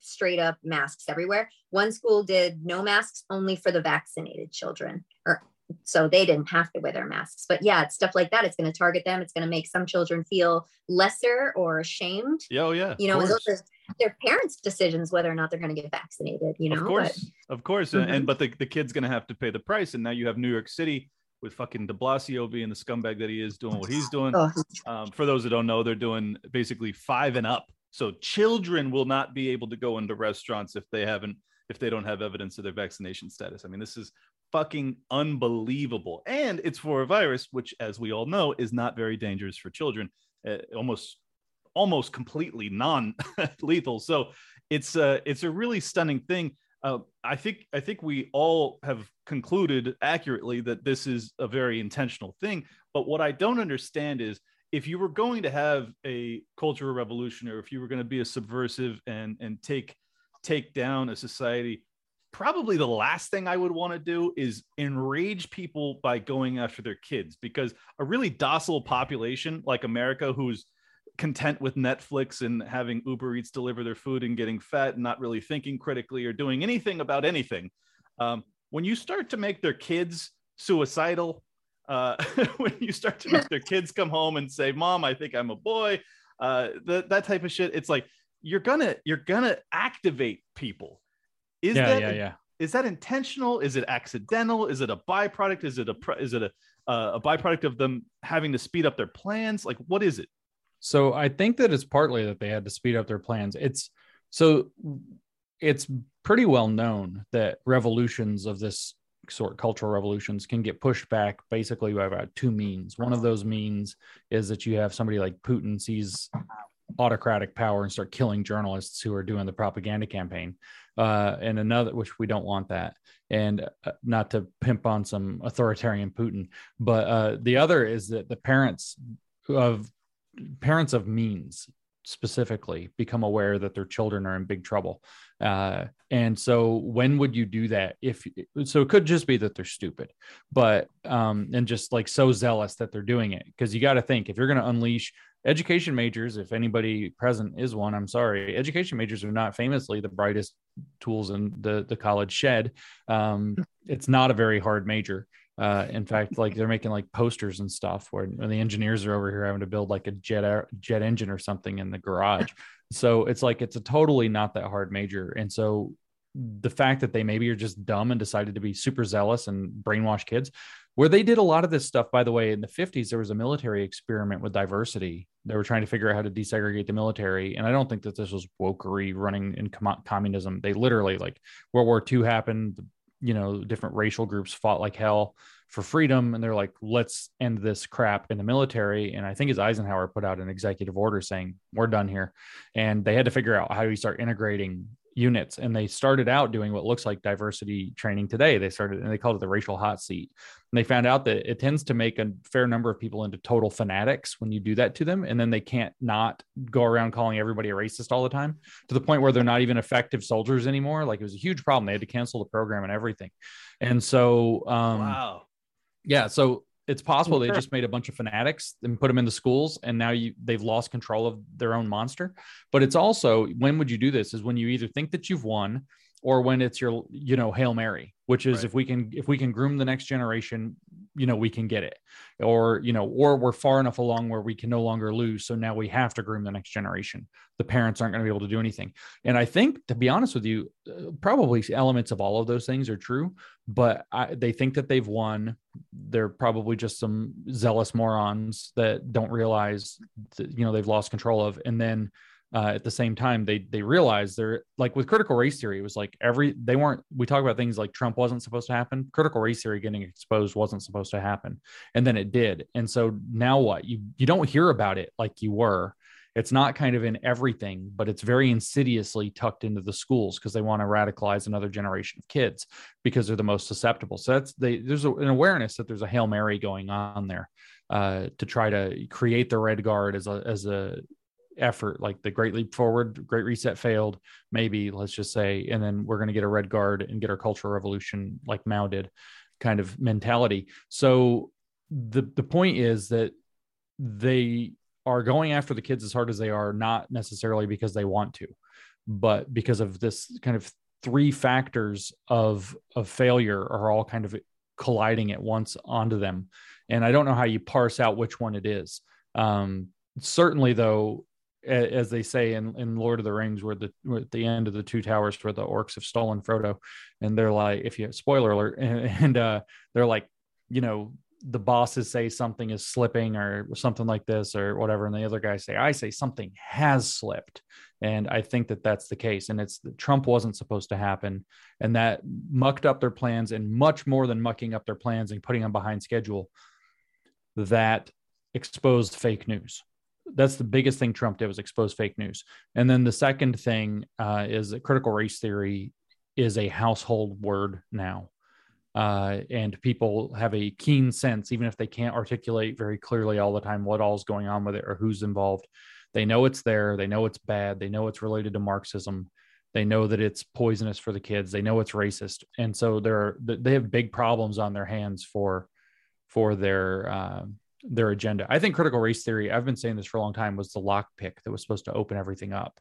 straight up masks everywhere. One school did no masks only for the vaccinated children, or so they didn't have to wear their masks. But yeah, it's stuff like that. It's going to target them. It's going to make some children feel lesser or ashamed. Yeah, oh yeah. You know, those are their parents' decisions whether or not they're going to get vaccinated. You know, of course, but, of course. Mm-hmm. And but the, the kid's going to have to pay the price. And now you have New York City with fucking De Blasio being the scumbag that he is, doing what he's doing. Oh. Um, for those that don't know, they're doing basically five and up so children will not be able to go into restaurants if they haven't if they don't have evidence of their vaccination status. I mean, this is fucking unbelievable. And it's for a virus which as we all know is not very dangerous for children. Uh, almost almost completely non-lethal. So it's a it's a really stunning thing. Uh, I think I think we all have concluded accurately that this is a very intentional thing. But what I don't understand is if you were going to have a cultural revolution or if you were going to be a subversive and and take take down a society probably the last thing i would want to do is enrage people by going after their kids because a really docile population like america who's content with netflix and having uber eats deliver their food and getting fat and not really thinking critically or doing anything about anything um, when you start to make their kids suicidal uh, when you start to make their kids come home and say, "Mom, I think I'm a boy," uh, that that type of shit. It's like you're gonna you're gonna activate people. Is yeah, that yeah, yeah. Is that intentional? Is it accidental? Is it a byproduct? Is it a is it a uh, a byproduct of them having to speed up their plans? Like, what is it? So I think that it's partly that they had to speed up their plans. It's so it's pretty well known that revolutions of this sort cultural revolutions can get pushed back basically by about two means. One of those means is that you have somebody like Putin sees autocratic power and start killing journalists who are doing the propaganda campaign. Uh, and another, which we don't want that. And uh, not to pimp on some authoritarian Putin, but uh, the other is that the parents of parents of means specifically become aware that their children are in big trouble. Uh, and so when would you do that if so it could just be that they're stupid but um and just like so zealous that they're doing it because you got to think if you're going to unleash education majors if anybody present is one i'm sorry education majors are not famously the brightest tools in the the college shed um it's not a very hard major uh, in fact, like they're making like posters and stuff where, where the engineers are over here having to build like a jet jet engine or something in the garage. so it's like it's a totally not that hard major. And so the fact that they maybe are just dumb and decided to be super zealous and brainwash kids, where they did a lot of this stuff, by the way, in the 50s, there was a military experiment with diversity. They were trying to figure out how to desegregate the military. And I don't think that this was wokery running in com- communism. They literally, like, World War II happened, you know, different racial groups fought like hell for freedom. And they're like, let's end this crap in the military. And I think as Eisenhower put out an executive order saying, we're done here. And they had to figure out how do we start integrating units and they started out doing what looks like diversity training today. They started and they called it the racial hot seat. And they found out that it tends to make a fair number of people into total fanatics when you do that to them and then they can't not go around calling everybody a racist all the time to the point where they're not even effective soldiers anymore. Like it was a huge problem. They had to cancel the program and everything. And so um wow. yeah so it's possible they just made a bunch of fanatics and put them in the schools and now you they've lost control of their own monster but it's also when would you do this is when you either think that you've won or when it's your you know hail mary which is right. if we can if we can groom the next generation you know we can get it. Or you know or we're far enough along where we can no longer lose so now we have to groom the next generation. The parents aren't going to be able to do anything. And i think to be honest with you uh, probably elements of all of those things are true but I, they think that they've won. They're probably just some zealous morons that don't realize that you know they've lost control of. And then uh, at the same time they they realized they're like with critical race theory it was like every they weren't we talk about things like trump wasn't supposed to happen. Critical race theory getting exposed wasn't supposed to happen. And then it did. And so now what? You you don't hear about it like you were. It's not kind of in everything but it's very insidiously tucked into the schools because they want to radicalize another generation of kids because they're the most susceptible. So that's they there's a, an awareness that there's a hail mary going on there uh, to try to create the red guard as a as a effort like the great leap forward great reset failed maybe let's just say and then we're going to get a red guard and get our cultural revolution like mao did kind of mentality. So the the point is that they are going after the kids as hard as they are not necessarily because they want to but because of this kind of three factors of of failure are all kind of colliding at once onto them. And i don't know how you parse out which one it is. Um, certainly though as they say in, in Lord of the Rings, where the where at the end of the two towers where the orcs have stolen Frodo, and they're like, if you spoiler alert, and, and uh, they're like, you know, the bosses say something is slipping or something like this or whatever, and the other guys say, I say something has slipped, and I think that that's the case, and it's Trump wasn't supposed to happen, and that mucked up their plans, and much more than mucking up their plans and putting them behind schedule, that exposed fake news that's the biggest thing Trump did was expose fake news. And then the second thing uh, is that critical race theory is a household word now. Uh, and people have a keen sense, even if they can't articulate very clearly all the time what all's going on with it or who's involved. They know it's there. They know it's bad. They know it's related to Marxism. They know that it's poisonous for the kids. They know it's racist, and so they're they have big problems on their hands for for their uh, their agenda. I think critical race theory, I've been saying this for a long time, was the lock pick that was supposed to open everything up.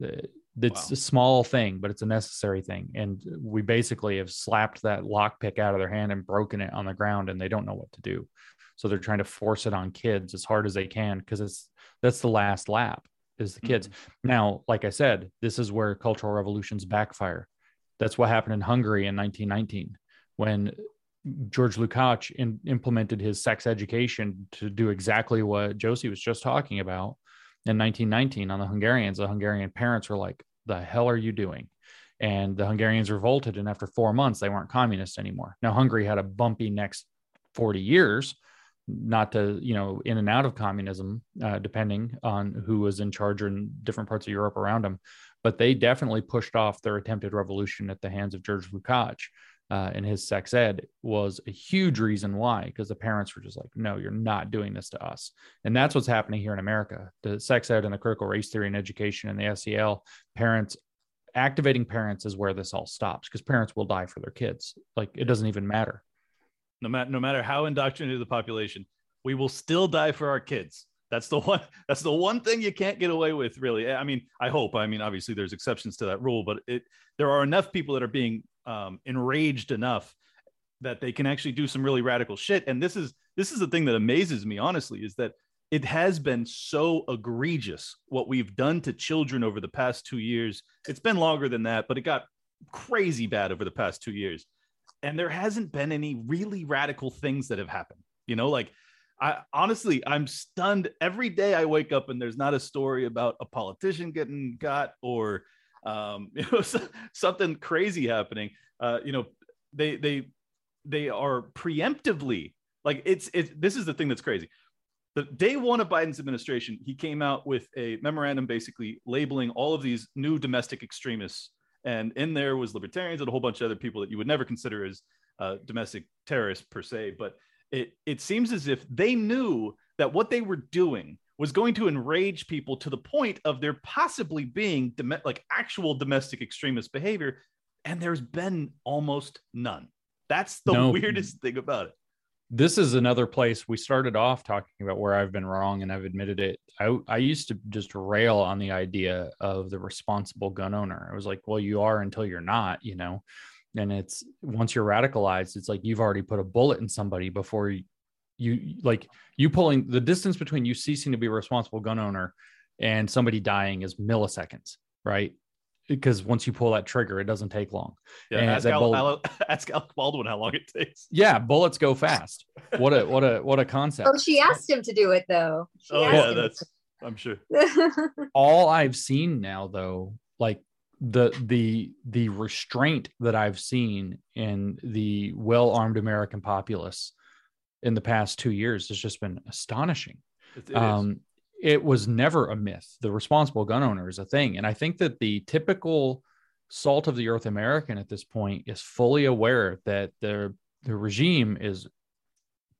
It's wow. a small thing, but it's a necessary thing. And we basically have slapped that lock pick out of their hand and broken it on the ground, and they don't know what to do. So they're trying to force it on kids as hard as they can because it's that's the last lap is the kids. Mm-hmm. Now, like I said, this is where cultural revolutions backfire. That's what happened in Hungary in 1919 when George Lukács in, implemented his sex education to do exactly what Josie was just talking about in 1919 on the Hungarians. The Hungarian parents were like, "The hell are you doing?" And the Hungarians revolted, and after four months, they weren't communist anymore. Now Hungary had a bumpy next 40 years, not to you know in and out of communism uh, depending on who was in charge in different parts of europe around them but they definitely pushed off their attempted revolution at the hands of george lukács uh, and his sex ed was a huge reason why because the parents were just like no you're not doing this to us and that's what's happening here in america the sex ed and the critical race theory and education and the sel parents activating parents is where this all stops because parents will die for their kids like it doesn't even matter no matter no matter how indoctrinated the population, we will still die for our kids. That's the one. That's the one thing you can't get away with, really. I mean, I hope. I mean, obviously, there's exceptions to that rule, but it there are enough people that are being um, enraged enough that they can actually do some really radical shit. And this is this is the thing that amazes me, honestly, is that it has been so egregious what we've done to children over the past two years. It's been longer than that, but it got crazy bad over the past two years and there hasn't been any really radical things that have happened. You know, like I honestly, I'm stunned every day I wake up and there's not a story about a politician getting got or um, you know something crazy happening. Uh, you know, they they they are preemptively like it's it's this is the thing that's crazy. The day one of Biden's administration, he came out with a memorandum basically labeling all of these new domestic extremists and in there was libertarians and a whole bunch of other people that you would never consider as uh, domestic terrorists per se. But it it seems as if they knew that what they were doing was going to enrage people to the point of there possibly being dom- like actual domestic extremist behavior, and there's been almost none. That's the no. weirdest thing about it this is another place we started off talking about where I've been wrong and I've admitted it. I, I used to just rail on the idea of the responsible gun owner. I was like, well, you are until you're not, you know. And it's once you're radicalized, it's like you've already put a bullet in somebody before you, you like you pulling the distance between you ceasing to be a responsible gun owner and somebody dying is milliseconds, right? because once you pull that trigger, it doesn't take long. Yeah, and ask, Al, bullet, ask Alec Baldwin how long it takes. Yeah, bullets go fast. What a what a what a concept. Oh, she asked him to do it though. She oh yeah, that's I'm sure. All I've seen now though, like the the the restraint that I've seen in the well-armed American populace in the past two years has just been astonishing. It, it um, it was never a myth. The responsible gun owner is a thing. And I think that the typical salt of the earth American at this point is fully aware that the, the regime is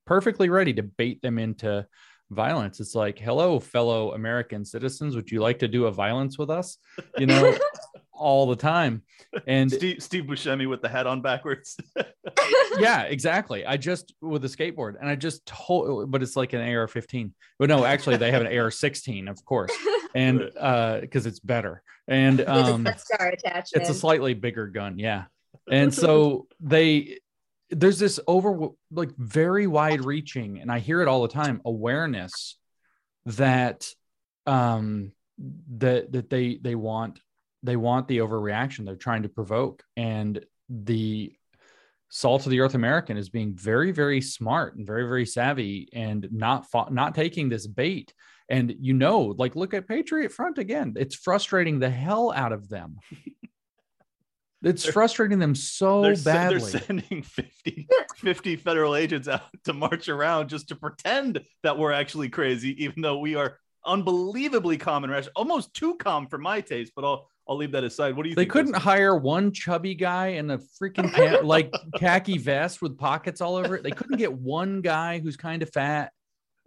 perfectly ready to bait them into violence. It's like, hello, fellow American citizens, would you like to do a violence with us? You know, all the time. And Steve, Steve Buscemi with the hat on backwards. yeah, exactly. I just with a skateboard, and I just told, but it's like an AR-15. But no, actually, they have an AR-16, of course, and uh, because it's better. And um, it's a slightly bigger gun, yeah. And so they there's this over like very wide reaching and i hear it all the time awareness that um that that they they want they want the overreaction they're trying to provoke and the salt of the earth american is being very very smart and very very savvy and not not taking this bait and you know like look at patriot front again it's frustrating the hell out of them it's they're, frustrating them so they're, badly. They're sending 50, 50 federal agents out to march around just to pretend that we're actually crazy, even though we are unbelievably calm and rational, almost too calm for my taste. But I'll I'll leave that aside. What do you? Think? They couldn't hire one chubby guy in a freaking ca- like khaki vest with pockets all over it. They couldn't get one guy who's kind of fat.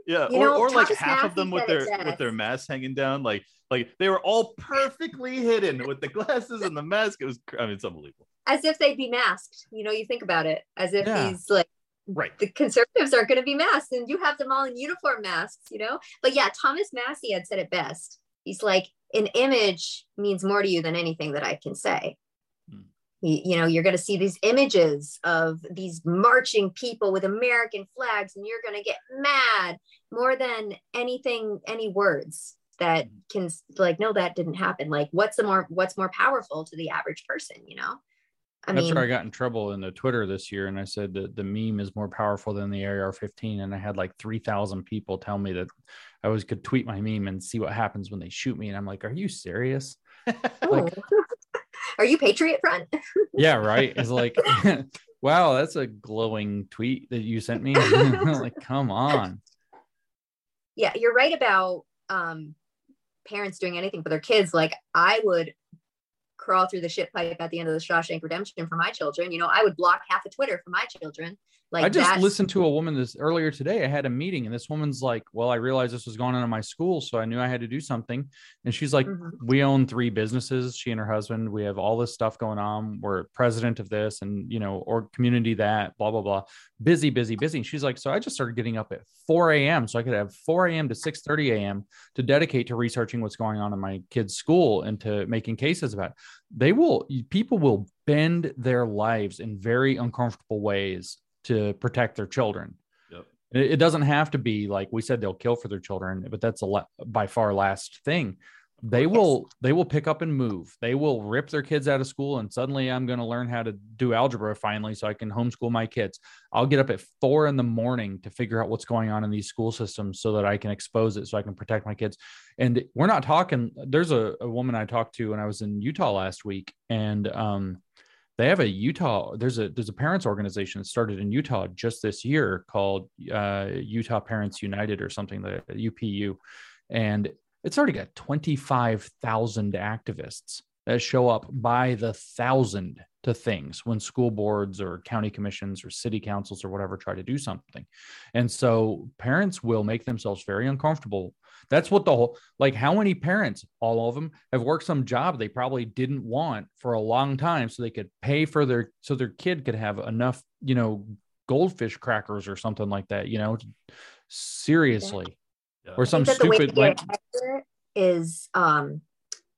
Yeah, you or, know, or like half of them with their with their masks hanging down, like like they were all perfectly hidden with the glasses and the mask. It was, I mean, it's unbelievable. As if they'd be masked. You know, you think about it, as if yeah. these like right the conservatives aren't going to be masked, and you have them all in uniform masks. You know, but yeah, Thomas Massie had said it best. He's like, an image means more to you than anything that I can say. Hmm. You know you're going to see these images of these marching people with american flags and you're going to get mad more than anything any words that hmm. can like no that didn't happen. Like what's the more what's more powerful to the average person you know I That's mean, where I got in trouble in the Twitter this year, and I said that the meme is more powerful than the AR-15, and I had like three thousand people tell me that I was could tweet my meme and see what happens when they shoot me, and I'm like, "Are you serious?" like, Are you Patriot Front? yeah, right. It's like Wow, that's a glowing tweet that you sent me. like, come on. Yeah, you're right about um, parents doing anything for their kids. Like, I would crawl through the shit pipe at the end of the Shawshank Redemption for my children. You know, I would block half of Twitter for my children. Like I just listened to a woman this earlier today. I had a meeting and this woman's like, Well, I realized this was going on in my school. So I knew I had to do something. And she's like, mm-hmm. We own three businesses, she and her husband. We have all this stuff going on. We're president of this and, you know, or community that, blah, blah, blah. Busy, busy, busy. And she's like, So I just started getting up at 4 a.m. So I could have 4 a.m. to 6 30 a.m. to dedicate to researching what's going on in my kid's school and to making cases about it. They will, people will bend their lives in very uncomfortable ways to protect their children. Yep. It, doesn't have to be like we said they'll kill for their children, but that's a la- by far last thing. They will they will pick up and move. They will rip their kids out of school and suddenly I'm going to learn how to do algebra finally so I can homeschool my kids. I'll get up at 4 in the morning to figure out what's going on in these school systems so that I can expose it so I can protect my kids. And we're not talking there's a, a woman I talked to when I was in Utah last week and um they have a Utah. There's a there's a parents organization that started in Utah just this year called uh, Utah Parents United or something, the UPU, and it's already got twenty five thousand activists that show up by the thousand to things when school boards or county commissions or city councils or whatever try to do something. And so parents will make themselves very uncomfortable. That's what the whole like how many parents, all of them, have worked some job they probably didn't want for a long time so they could pay for their so their kid could have enough, you know, goldfish crackers or something like that, you know, seriously. Yeah. Or some stupid like is um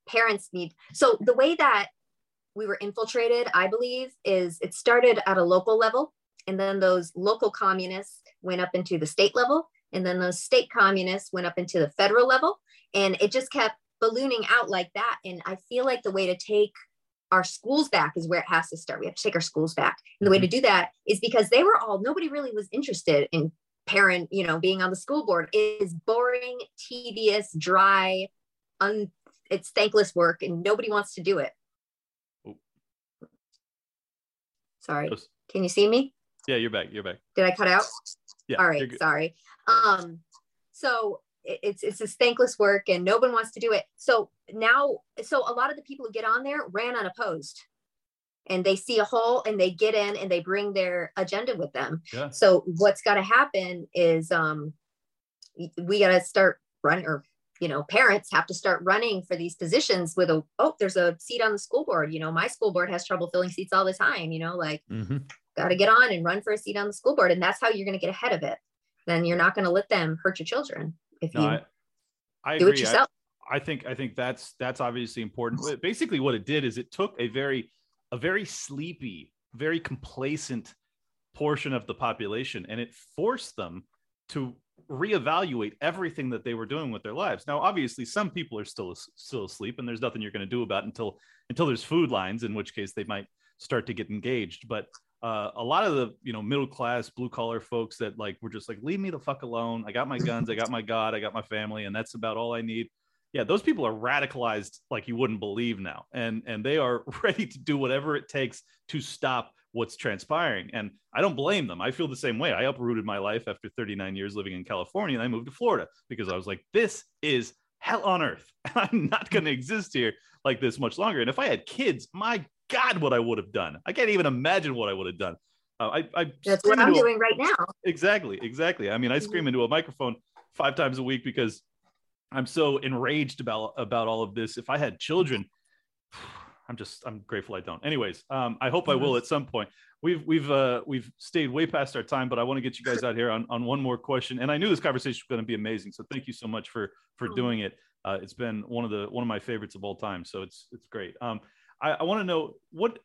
parents need so the way that we were infiltrated i believe is it started at a local level and then those local communists went up into the state level and then those state communists went up into the federal level and it just kept ballooning out like that and i feel like the way to take our schools back is where it has to start we have to take our schools back and the way to mm-hmm. do that is because they were all nobody really was interested in parent you know being on the school board it is boring tedious dry un, it's thankless work and nobody wants to do it. Oh. Sorry. Can you see me? Yeah, you're back. You're back. Did I cut out? Yeah. All right. Sorry. Um, so it's it's this thankless work and no one wants to do it. So now, so a lot of the people who get on there ran unopposed and they see a hole and they get in and they bring their agenda with them. Yeah. So what's got to happen is um, we got to start running or you know parents have to start running for these positions with a oh there's a seat on the school board you know my school board has trouble filling seats all the time you know like mm-hmm. got to get on and run for a seat on the school board and that's how you're going to get ahead of it then you're not going to let them hurt your children if no, you I, I do agree. it yourself I, I think i think that's that's obviously important basically what it did is it took a very a very sleepy very complacent portion of the population and it forced them to reevaluate everything that they were doing with their lives. Now, obviously, some people are still still asleep, and there's nothing you're going to do about until until there's food lines, in which case they might start to get engaged. But uh, a lot of the you know middle class blue collar folks that like were just like leave me the fuck alone. I got my guns, I got my God, I got my family, and that's about all I need. Yeah, those people are radicalized like you wouldn't believe now, and and they are ready to do whatever it takes to stop what's transpiring. And I don't blame them. I feel the same way. I uprooted my life after 39 years living in California and I moved to Florida because I was like, this is hell on earth. I'm not going to exist here like this much longer. And if I had kids, my God, what I would have done. I can't even imagine what I would have done. Uh, I, I That's what I'm doing a, right now. Exactly. Exactly. I mean, I scream mm-hmm. into a microphone five times a week because I'm so enraged about, about all of this. If I had children, I'm just I'm grateful I don't. Anyways, um, I hope I will at some point. We've we've uh, we've stayed way past our time, but I want to get you guys out here on, on one more question. And I knew this conversation was going to be amazing, so thank you so much for for oh. doing it. Uh, it's been one of the one of my favorites of all time, so it's it's great. Um, I, I want to know what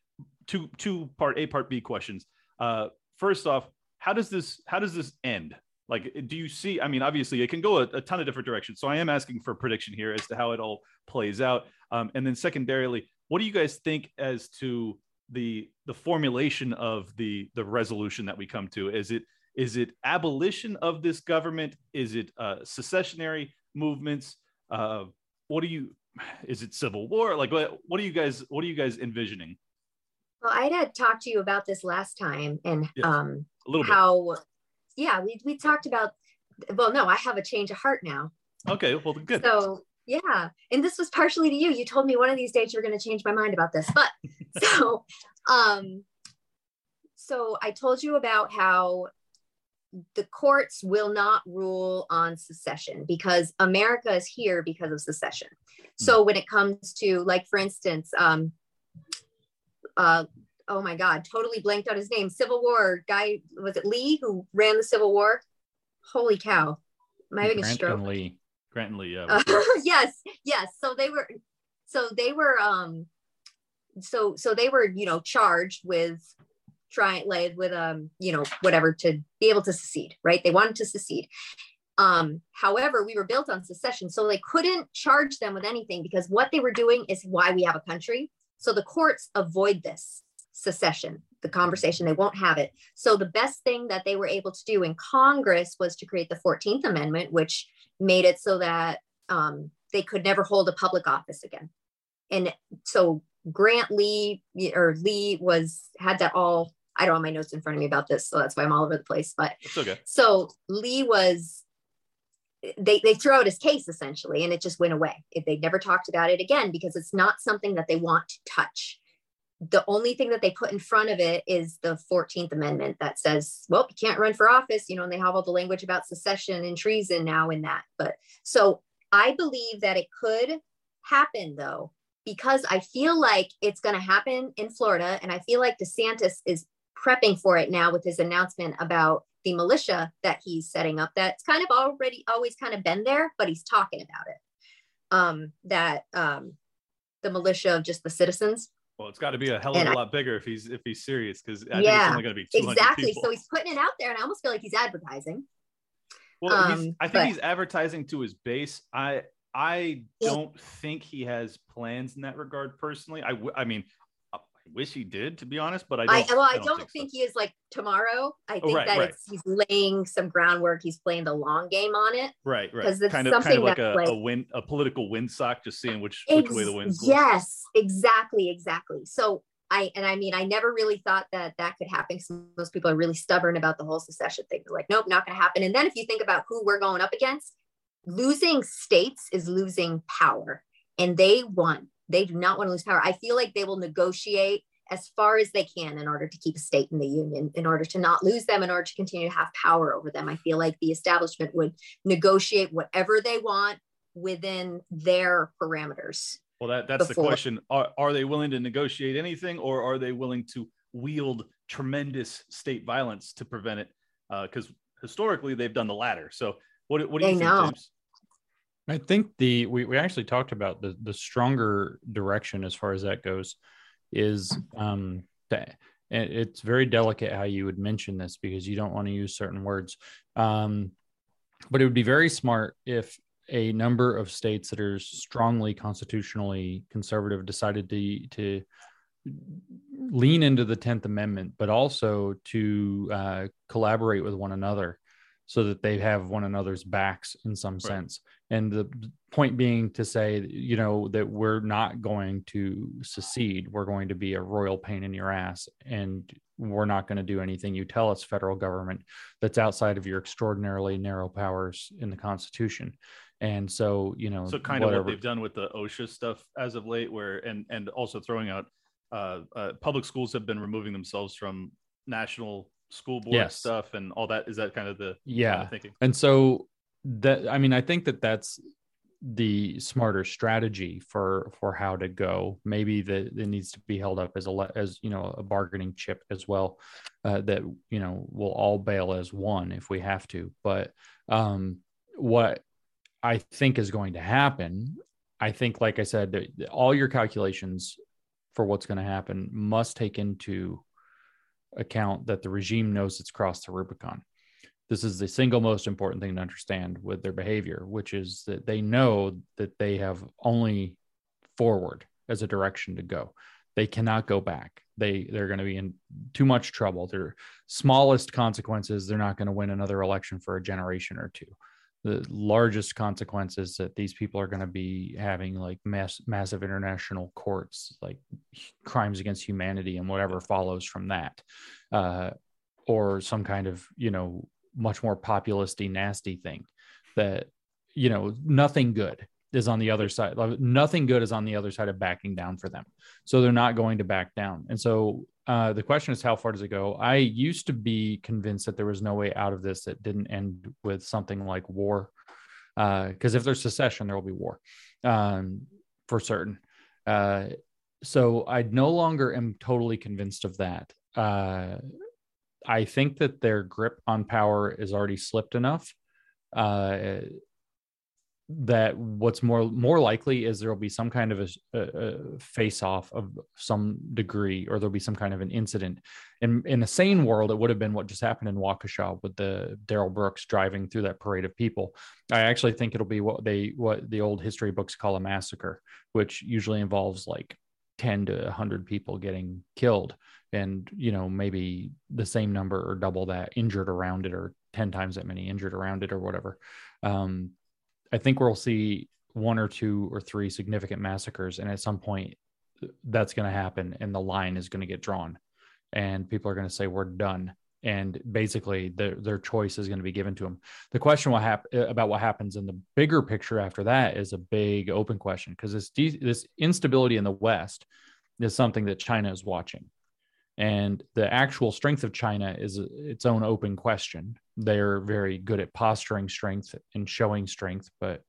two two part A part B questions. Uh, first off, how does this how does this end? Like, do you see? I mean, obviously, it can go a, a ton of different directions. So I am asking for a prediction here as to how it all plays out. Um, and then secondarily, what do you guys think as to the the formulation of the the resolution that we come to? Is it is it abolition of this government? Is it uh, secessionary movements? Uh, what do you? Is it civil war? Like what? What are you guys? What are you guys envisioning? Well, I had talked to you about this last time and Yes. um A little how yeah, we we talked about well, no, I have a change of heart now. bit. Okay, well, good. So yeah, and this was partially to you. You told me one of these days you're going to change my mind about this, but so um, so I told you about how the courts will not rule on secession because America is here because of secession. So when it comes to like, for instance, um, uh, oh my God, totally blanked out his name. Civil War guy was it Lee who ran the Civil War? Holy cow! Am I having a Grant stroke? and Lee. Grant and Lee, yeah. Uh, yes yes so they were so they were um so so they were you know charged with trying like with um you know whatever to be able to secede right they wanted to secede um however we were built on secession so they couldn't charge them with anything because what they were doing is why we have a country so the courts avoid this secession the conversation they won't have it so the best thing that they were able to do in congress was to create the 14th amendment which made it so that um, they could never hold a public office again. And so Grant Lee or Lee was had that all. I don't have my notes in front of me about this, so that's why I'm all over the place. But It's okay. so Lee was they they threw out his case essentially, and it just went away. If they never talked about it again because it's not something that they want to touch. The only thing that they put in front of it is the 14th Amendment that says, well, you can't run for office, you know, and they have all the language about secession and treason now in that. But so I believe that it could happen though, because I feel like it's going to happen in Florida. And I feel like DeSantis is prepping for it now with his announcement about the militia that he's setting up. That's kind of already always kind of been there, but he's talking about it. Um, that um, the militia of just the citizens. Well, it's got to be a hell of And a I- lot bigger if he's if he's serious because I think it's Yeah, only going to be 200 Exactly. people. So he's putting it out there, and I almost feel like he's advertising. Well, he's, Um, I think but- he's advertising to his base. I I don't think he has plans in that regard personally. I, w- I mean, wish he did to be honest, but I I, don't. well, I don't, so. think, he is like tomorrow. I Oh, think right, that right. it's he's laying some groundwork. He's playing the long game on it. Right, right. 'cause it's kind of, kind of like a, like- a wind, a political windsock, just seeing which which way the Ex- wind's blowing. yes, exactly, exactly. So I and I mean, I never really thought that that could happen. Most people are really stubborn about the whole secession thing. They're like, nope, not going to happen. And then if you think about who we're going up against, losing states is losing power, and they want. They do not want to lose power. I feel like they will negotiate as far as they can in order to keep a state in the union, in order to not lose them, in order to continue to have power over them. I feel like the establishment would negotiate whatever they want within their parameters. Well, that that's the question. Are are they willing to negotiate anything, or are they willing to wield tremendous state violence to prevent it? Uh, because historically, they've done the latter. So, what what do you They think? I think the we, we actually talked about the the stronger direction as far as that goes is um that it's very delicate how you would mention this because you don't want to use certain words. Um but it would be very smart if a number of states that are strongly constitutionally conservative decided to to lean into the 10th amendment but also to uh, collaborate with one another so that they have one another's backs in some sense and the point being to say you know that we're not going to secede we're going to be a royal pain in your ass and we're not going to do anything you tell us federal government that's outside of your extraordinarily narrow powers in the constitution and so you know So, kind of what they've done with the OSHA stuff as of late, where and and also throwing out uh, uh, public schools have been removing themselves from national school board Yes. stuff and all that. Is that kind of the kind yeah of thinking? And so that I mean, I think that that's the smarter strategy for for how to go. Maybe that it needs to be held up as a as you know a bargaining chip as well. Uh, that you know we'll all bail as one if we have to. But um, what I think is going to happen, I think, like I said, that all your calculations for what's going to happen must take into account that the regime knows it's crossed the Rubicon this is the single most important thing to understand with their behavior, which is that they know that they have only forward as a direction to go. They cannot go back. They they're going to be in too much trouble. Their smallest consequences, they're not going to win another election for a generation or two. the largest consequences that these people are going to be having like mass massive international courts like crimes against humanity and whatever follows from that uh, or some kind of you know much more populisty nasty thing that you know nothing good is on the other side nothing good is on the other side of backing down for them. So they're not going to back down. And so uh, the question is how far does it go? I used to be convinced that there was no way out of this that didn't end with something like war because uh, if there's secession there will be war um, for certain. Uh, so i no longer am totally convinced of that. Uh, i think that their grip on power is already slipped enough uh, that what's more more likely is there will be some kind of a, a, face off of some degree or there'll be some kind of an incident. In in a sane world it would have been what just happened in waukesha with the Darrell brooks driving through that parade of people. I actually think it'll be what they what the old history books call a massacre which usually involves like 10 to 100 people getting killed and you know maybe the same number or double that injured around it or 10 times that many injured around it or whatever um, I think we'll see one or two or three significant massacres, and at some point, that's going to happen, and the line is going to get drawn, and people are going to say we're done, and basically their their choice is going to be given to them. The question will hap- about what happens in the bigger picture after that is a big open question because this de- this instability in the West is something that China is watching. And the actual strength of China is its own open question. They're very good at posturing strength and showing strength, but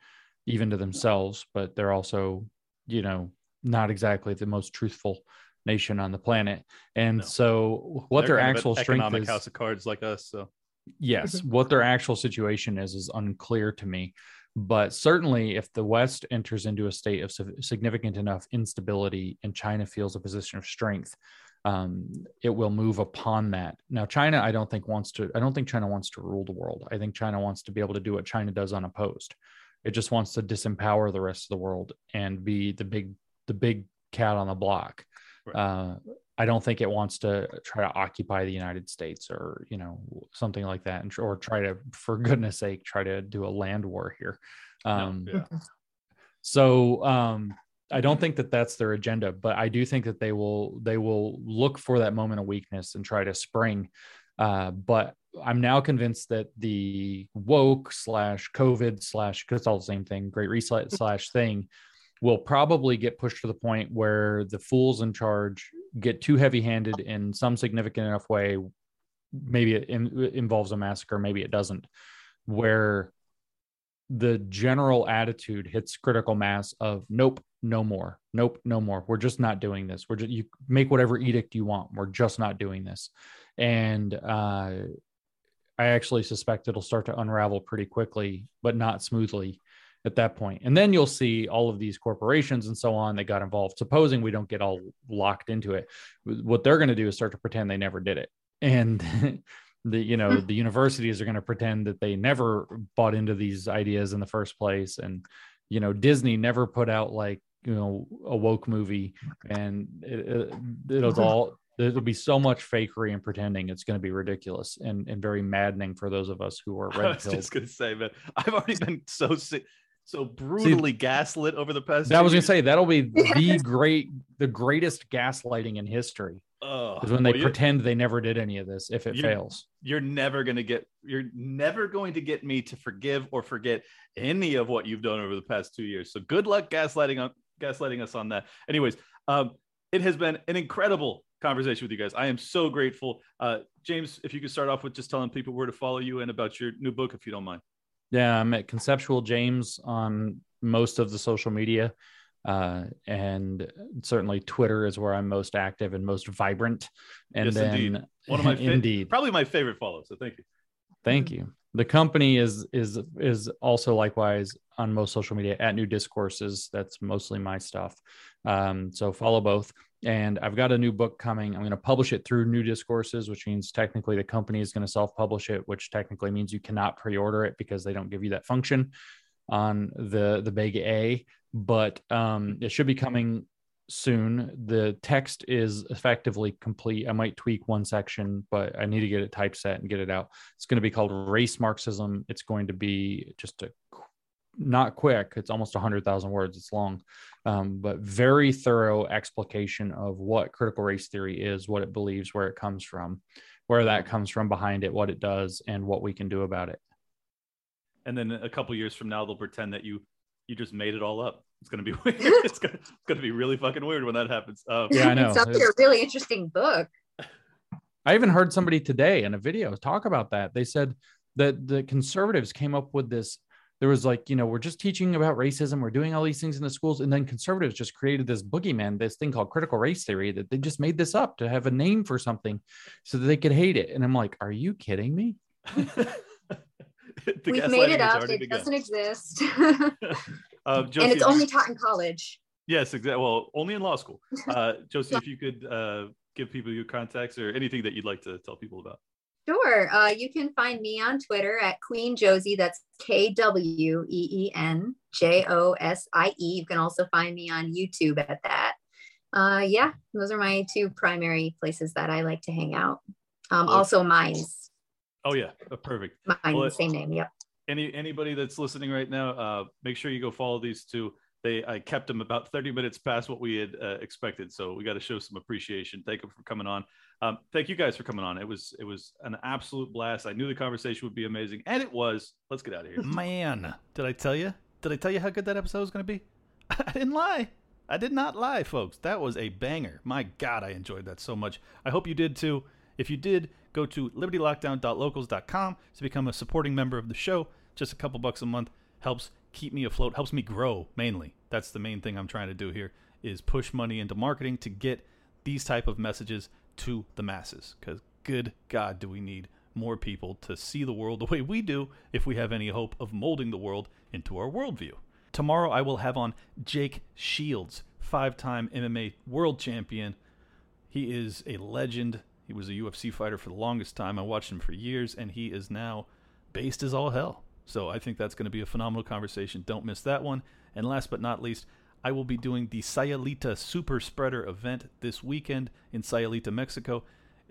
even to themselves, but they're also, you know, not exactly the most truthful nation on the planet. And no. so what they're their actual strength economic is house of cards like us. So yes, mm-hmm. what their actual situation is is unclear to me. But certainly, if the West enters into a state of significant enough instability and China feels a position of strength, um, it will move upon that. Now, China, I don't think wants to. I don't think China wants to rule the world. I think China wants to be able to do what China does unopposed. It just wants to disempower the rest of the world and be the big, the big cat on the block. Right. Uh, I don't think it wants to try to occupy the United States or you know something like that, and or try to, for goodness sake, try to do a land war here. Um, no, yeah. So um, I don't think that that's their agenda, but I do think that they will they will look for that moment of weakness and try to spring. Uh, but I'm now convinced that the woke slash COVID slash because it's all the same thing, Great Reset slash thing, will probably get pushed to the point where the fools in charge get too heavy handed in some significant enough way. Maybe it, in, it involves a massacre, maybe it doesn't, where the general attitude hits critical mass of nope no more. Nope no more. We're just not doing this. We're just you make whatever edict you want. We're just not doing this. And uh, i actually suspect it'll start to unravel pretty quickly but not smoothly at that point. And then you'll see all of these corporations and so on that got involved supposing we don't get all locked into it. What they're going to do is start to pretend they never did it. And the you know hmm. the universities are going to pretend that they never bought into these ideas in the first place. And you know disney never put out like you know a woke movie and it, it, will all there'll be so much fakery and pretending it's going to be ridiculous and, and very maddening for those of us who are red I was just going to say man i've already been so sick so brutally See, gaslit over the past that was going to say that'll be the great the greatest gaslighting in history is when they well, pretend they never did any of this if it you're, fails. you're never going to get you're never going to get me to forgive or forget any of what you've done over the past two years. So good luck gaslighting on gaslighting us on that. Anyways, um, it has been an incredible conversation with you guys. I am so grateful. Uh, James, if you could start off with just telling people where to follow you and about your new book, if you don't mind. Yeah, I'm at Conceptual James on most of the social media. Uh, and certainly Twitter is where I'm most active and most vibrant. And yes, then, indeed. one of my fa- indeed, probably my favorite follow. So thank you. Thank you. The company is is is also likewise on most social media at New Discourses. That's mostly my stuff. Um, so follow both. And I've got a new book coming. I'm going to publish it through New Discourses, which means technically the company is going to self publish it, which technically means you cannot pre order it because they don't give you that function on the, the big A. But um, it should be coming soon. The text is effectively complete. I might tweak one section, but I need to get it typeset and get it out. It's going to be called Race Marxism. It's going to be just a not quick. It's almost 100,000 words. It's long, um, but very thorough explication of what critical race theory is, what it believes, where it comes from, where that comes from behind it, what it does, and what we can do about it. And then a couple years from now, they'll pretend that you you just made it all up. It's gonna be weird. it's, gonna, it's gonna be really fucking weird when that happens. Um, yeah, I know. It sounds like a really interesting book. I even heard somebody today in a video talk about that. They said that the conservatives came up with this. There was like, you know, we're just teaching about racism. We're doing all these things in the schools. And then conservatives just created this boogeyman, this thing called critical race theory that they just made this up to have a name for something so that they could hate it. And I'm like, are you kidding me? We've made it up. It doesn't exist. Josie, and it's only taught in college. Yes, exactly. Well, only in law school. Uh, Josie, if you could uh, give people your contacts or anything that you'd like to tell people about. Sure. Uh, you can find me on Twitter at Queen Josie. That's K W E E N J O S I E. You can also find me on YouTube at that. Uh, yeah, those are my two primary places that I like to hang out. Um, also, Minds. Oh yeah, uh, perfect. Mine, well, same name. Yep. Any anybody that's listening right now, uh, make sure you go follow these two. They I kept them about 30 minutes past what we had uh, expected, so we got to show some appreciation. Thank them for coming on. Um, thank you guys for coming on. It was it was an absolute blast. I knew the conversation would be amazing, and it was. Let's get out of here. Man, did I tell you? Did I tell you how good that episode was going to be? I didn't lie. I did not lie, folks. That was a banger. My God, I enjoyed that so much. I hope you did too. If you did, go to libertylockdown.locals.com to become a supporting member of the show. Just a couple bucks a month helps keep me afloat, helps me grow mainly. That's the main thing I'm trying to do here is push money into marketing to get these type of messages to the masses cuz good god do we need more people to see the world the way we do if we have any hope of molding the world into our worldview. Tomorrow I will have on Jake Shields, five-time MMA world champion. He is a legend he was a UFC fighter for the longest time. I watched him for years, and he is now based as all hell. So I think that's going to be a phenomenal conversation. Don't miss that one. And last but not least, I will be doing the Sayulita Super Spreader event this weekend in Sayulita, Mexico.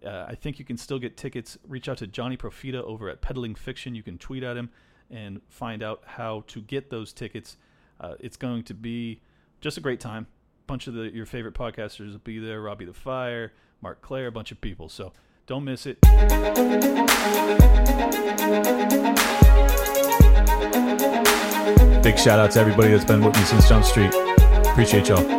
Uh, I think you can still get tickets. Reach out to Johnny Profita over at Peddling Fiction. You can tweet at him and find out how to get those tickets. Uh, it's going to be just a great time. A bunch of the, your favorite podcasters will be there. Robbie the Fire, Mark Claire, a bunch of people. So don't miss it. Big shout out to everybody that's been with me since Jump Street. Appreciate y'all.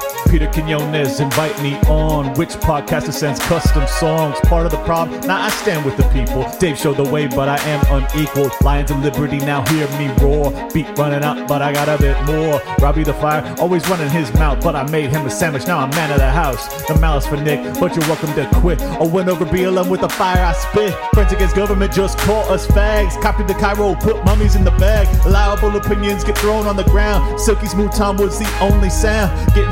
Peter Quinones, invite me on. Which podcaster sends custom songs? Part of the problem? Now I stand with the people. Dave showed the way, but I am unequal. Lions of Liberty, now hear me roar. Beat running out, but I got a bit more. Robbie the Fire, always running his mouth, but I made him a sandwich. Now I'm man of the house. The malice for Nick, but you're welcome to quit. I went over BLM with the fire I spit. Friends against government just call us fags. Copied the Cairo, put mummies in the bag. Allowable opinions get thrown on the ground. Silky smooth Tom was the only sound. Getting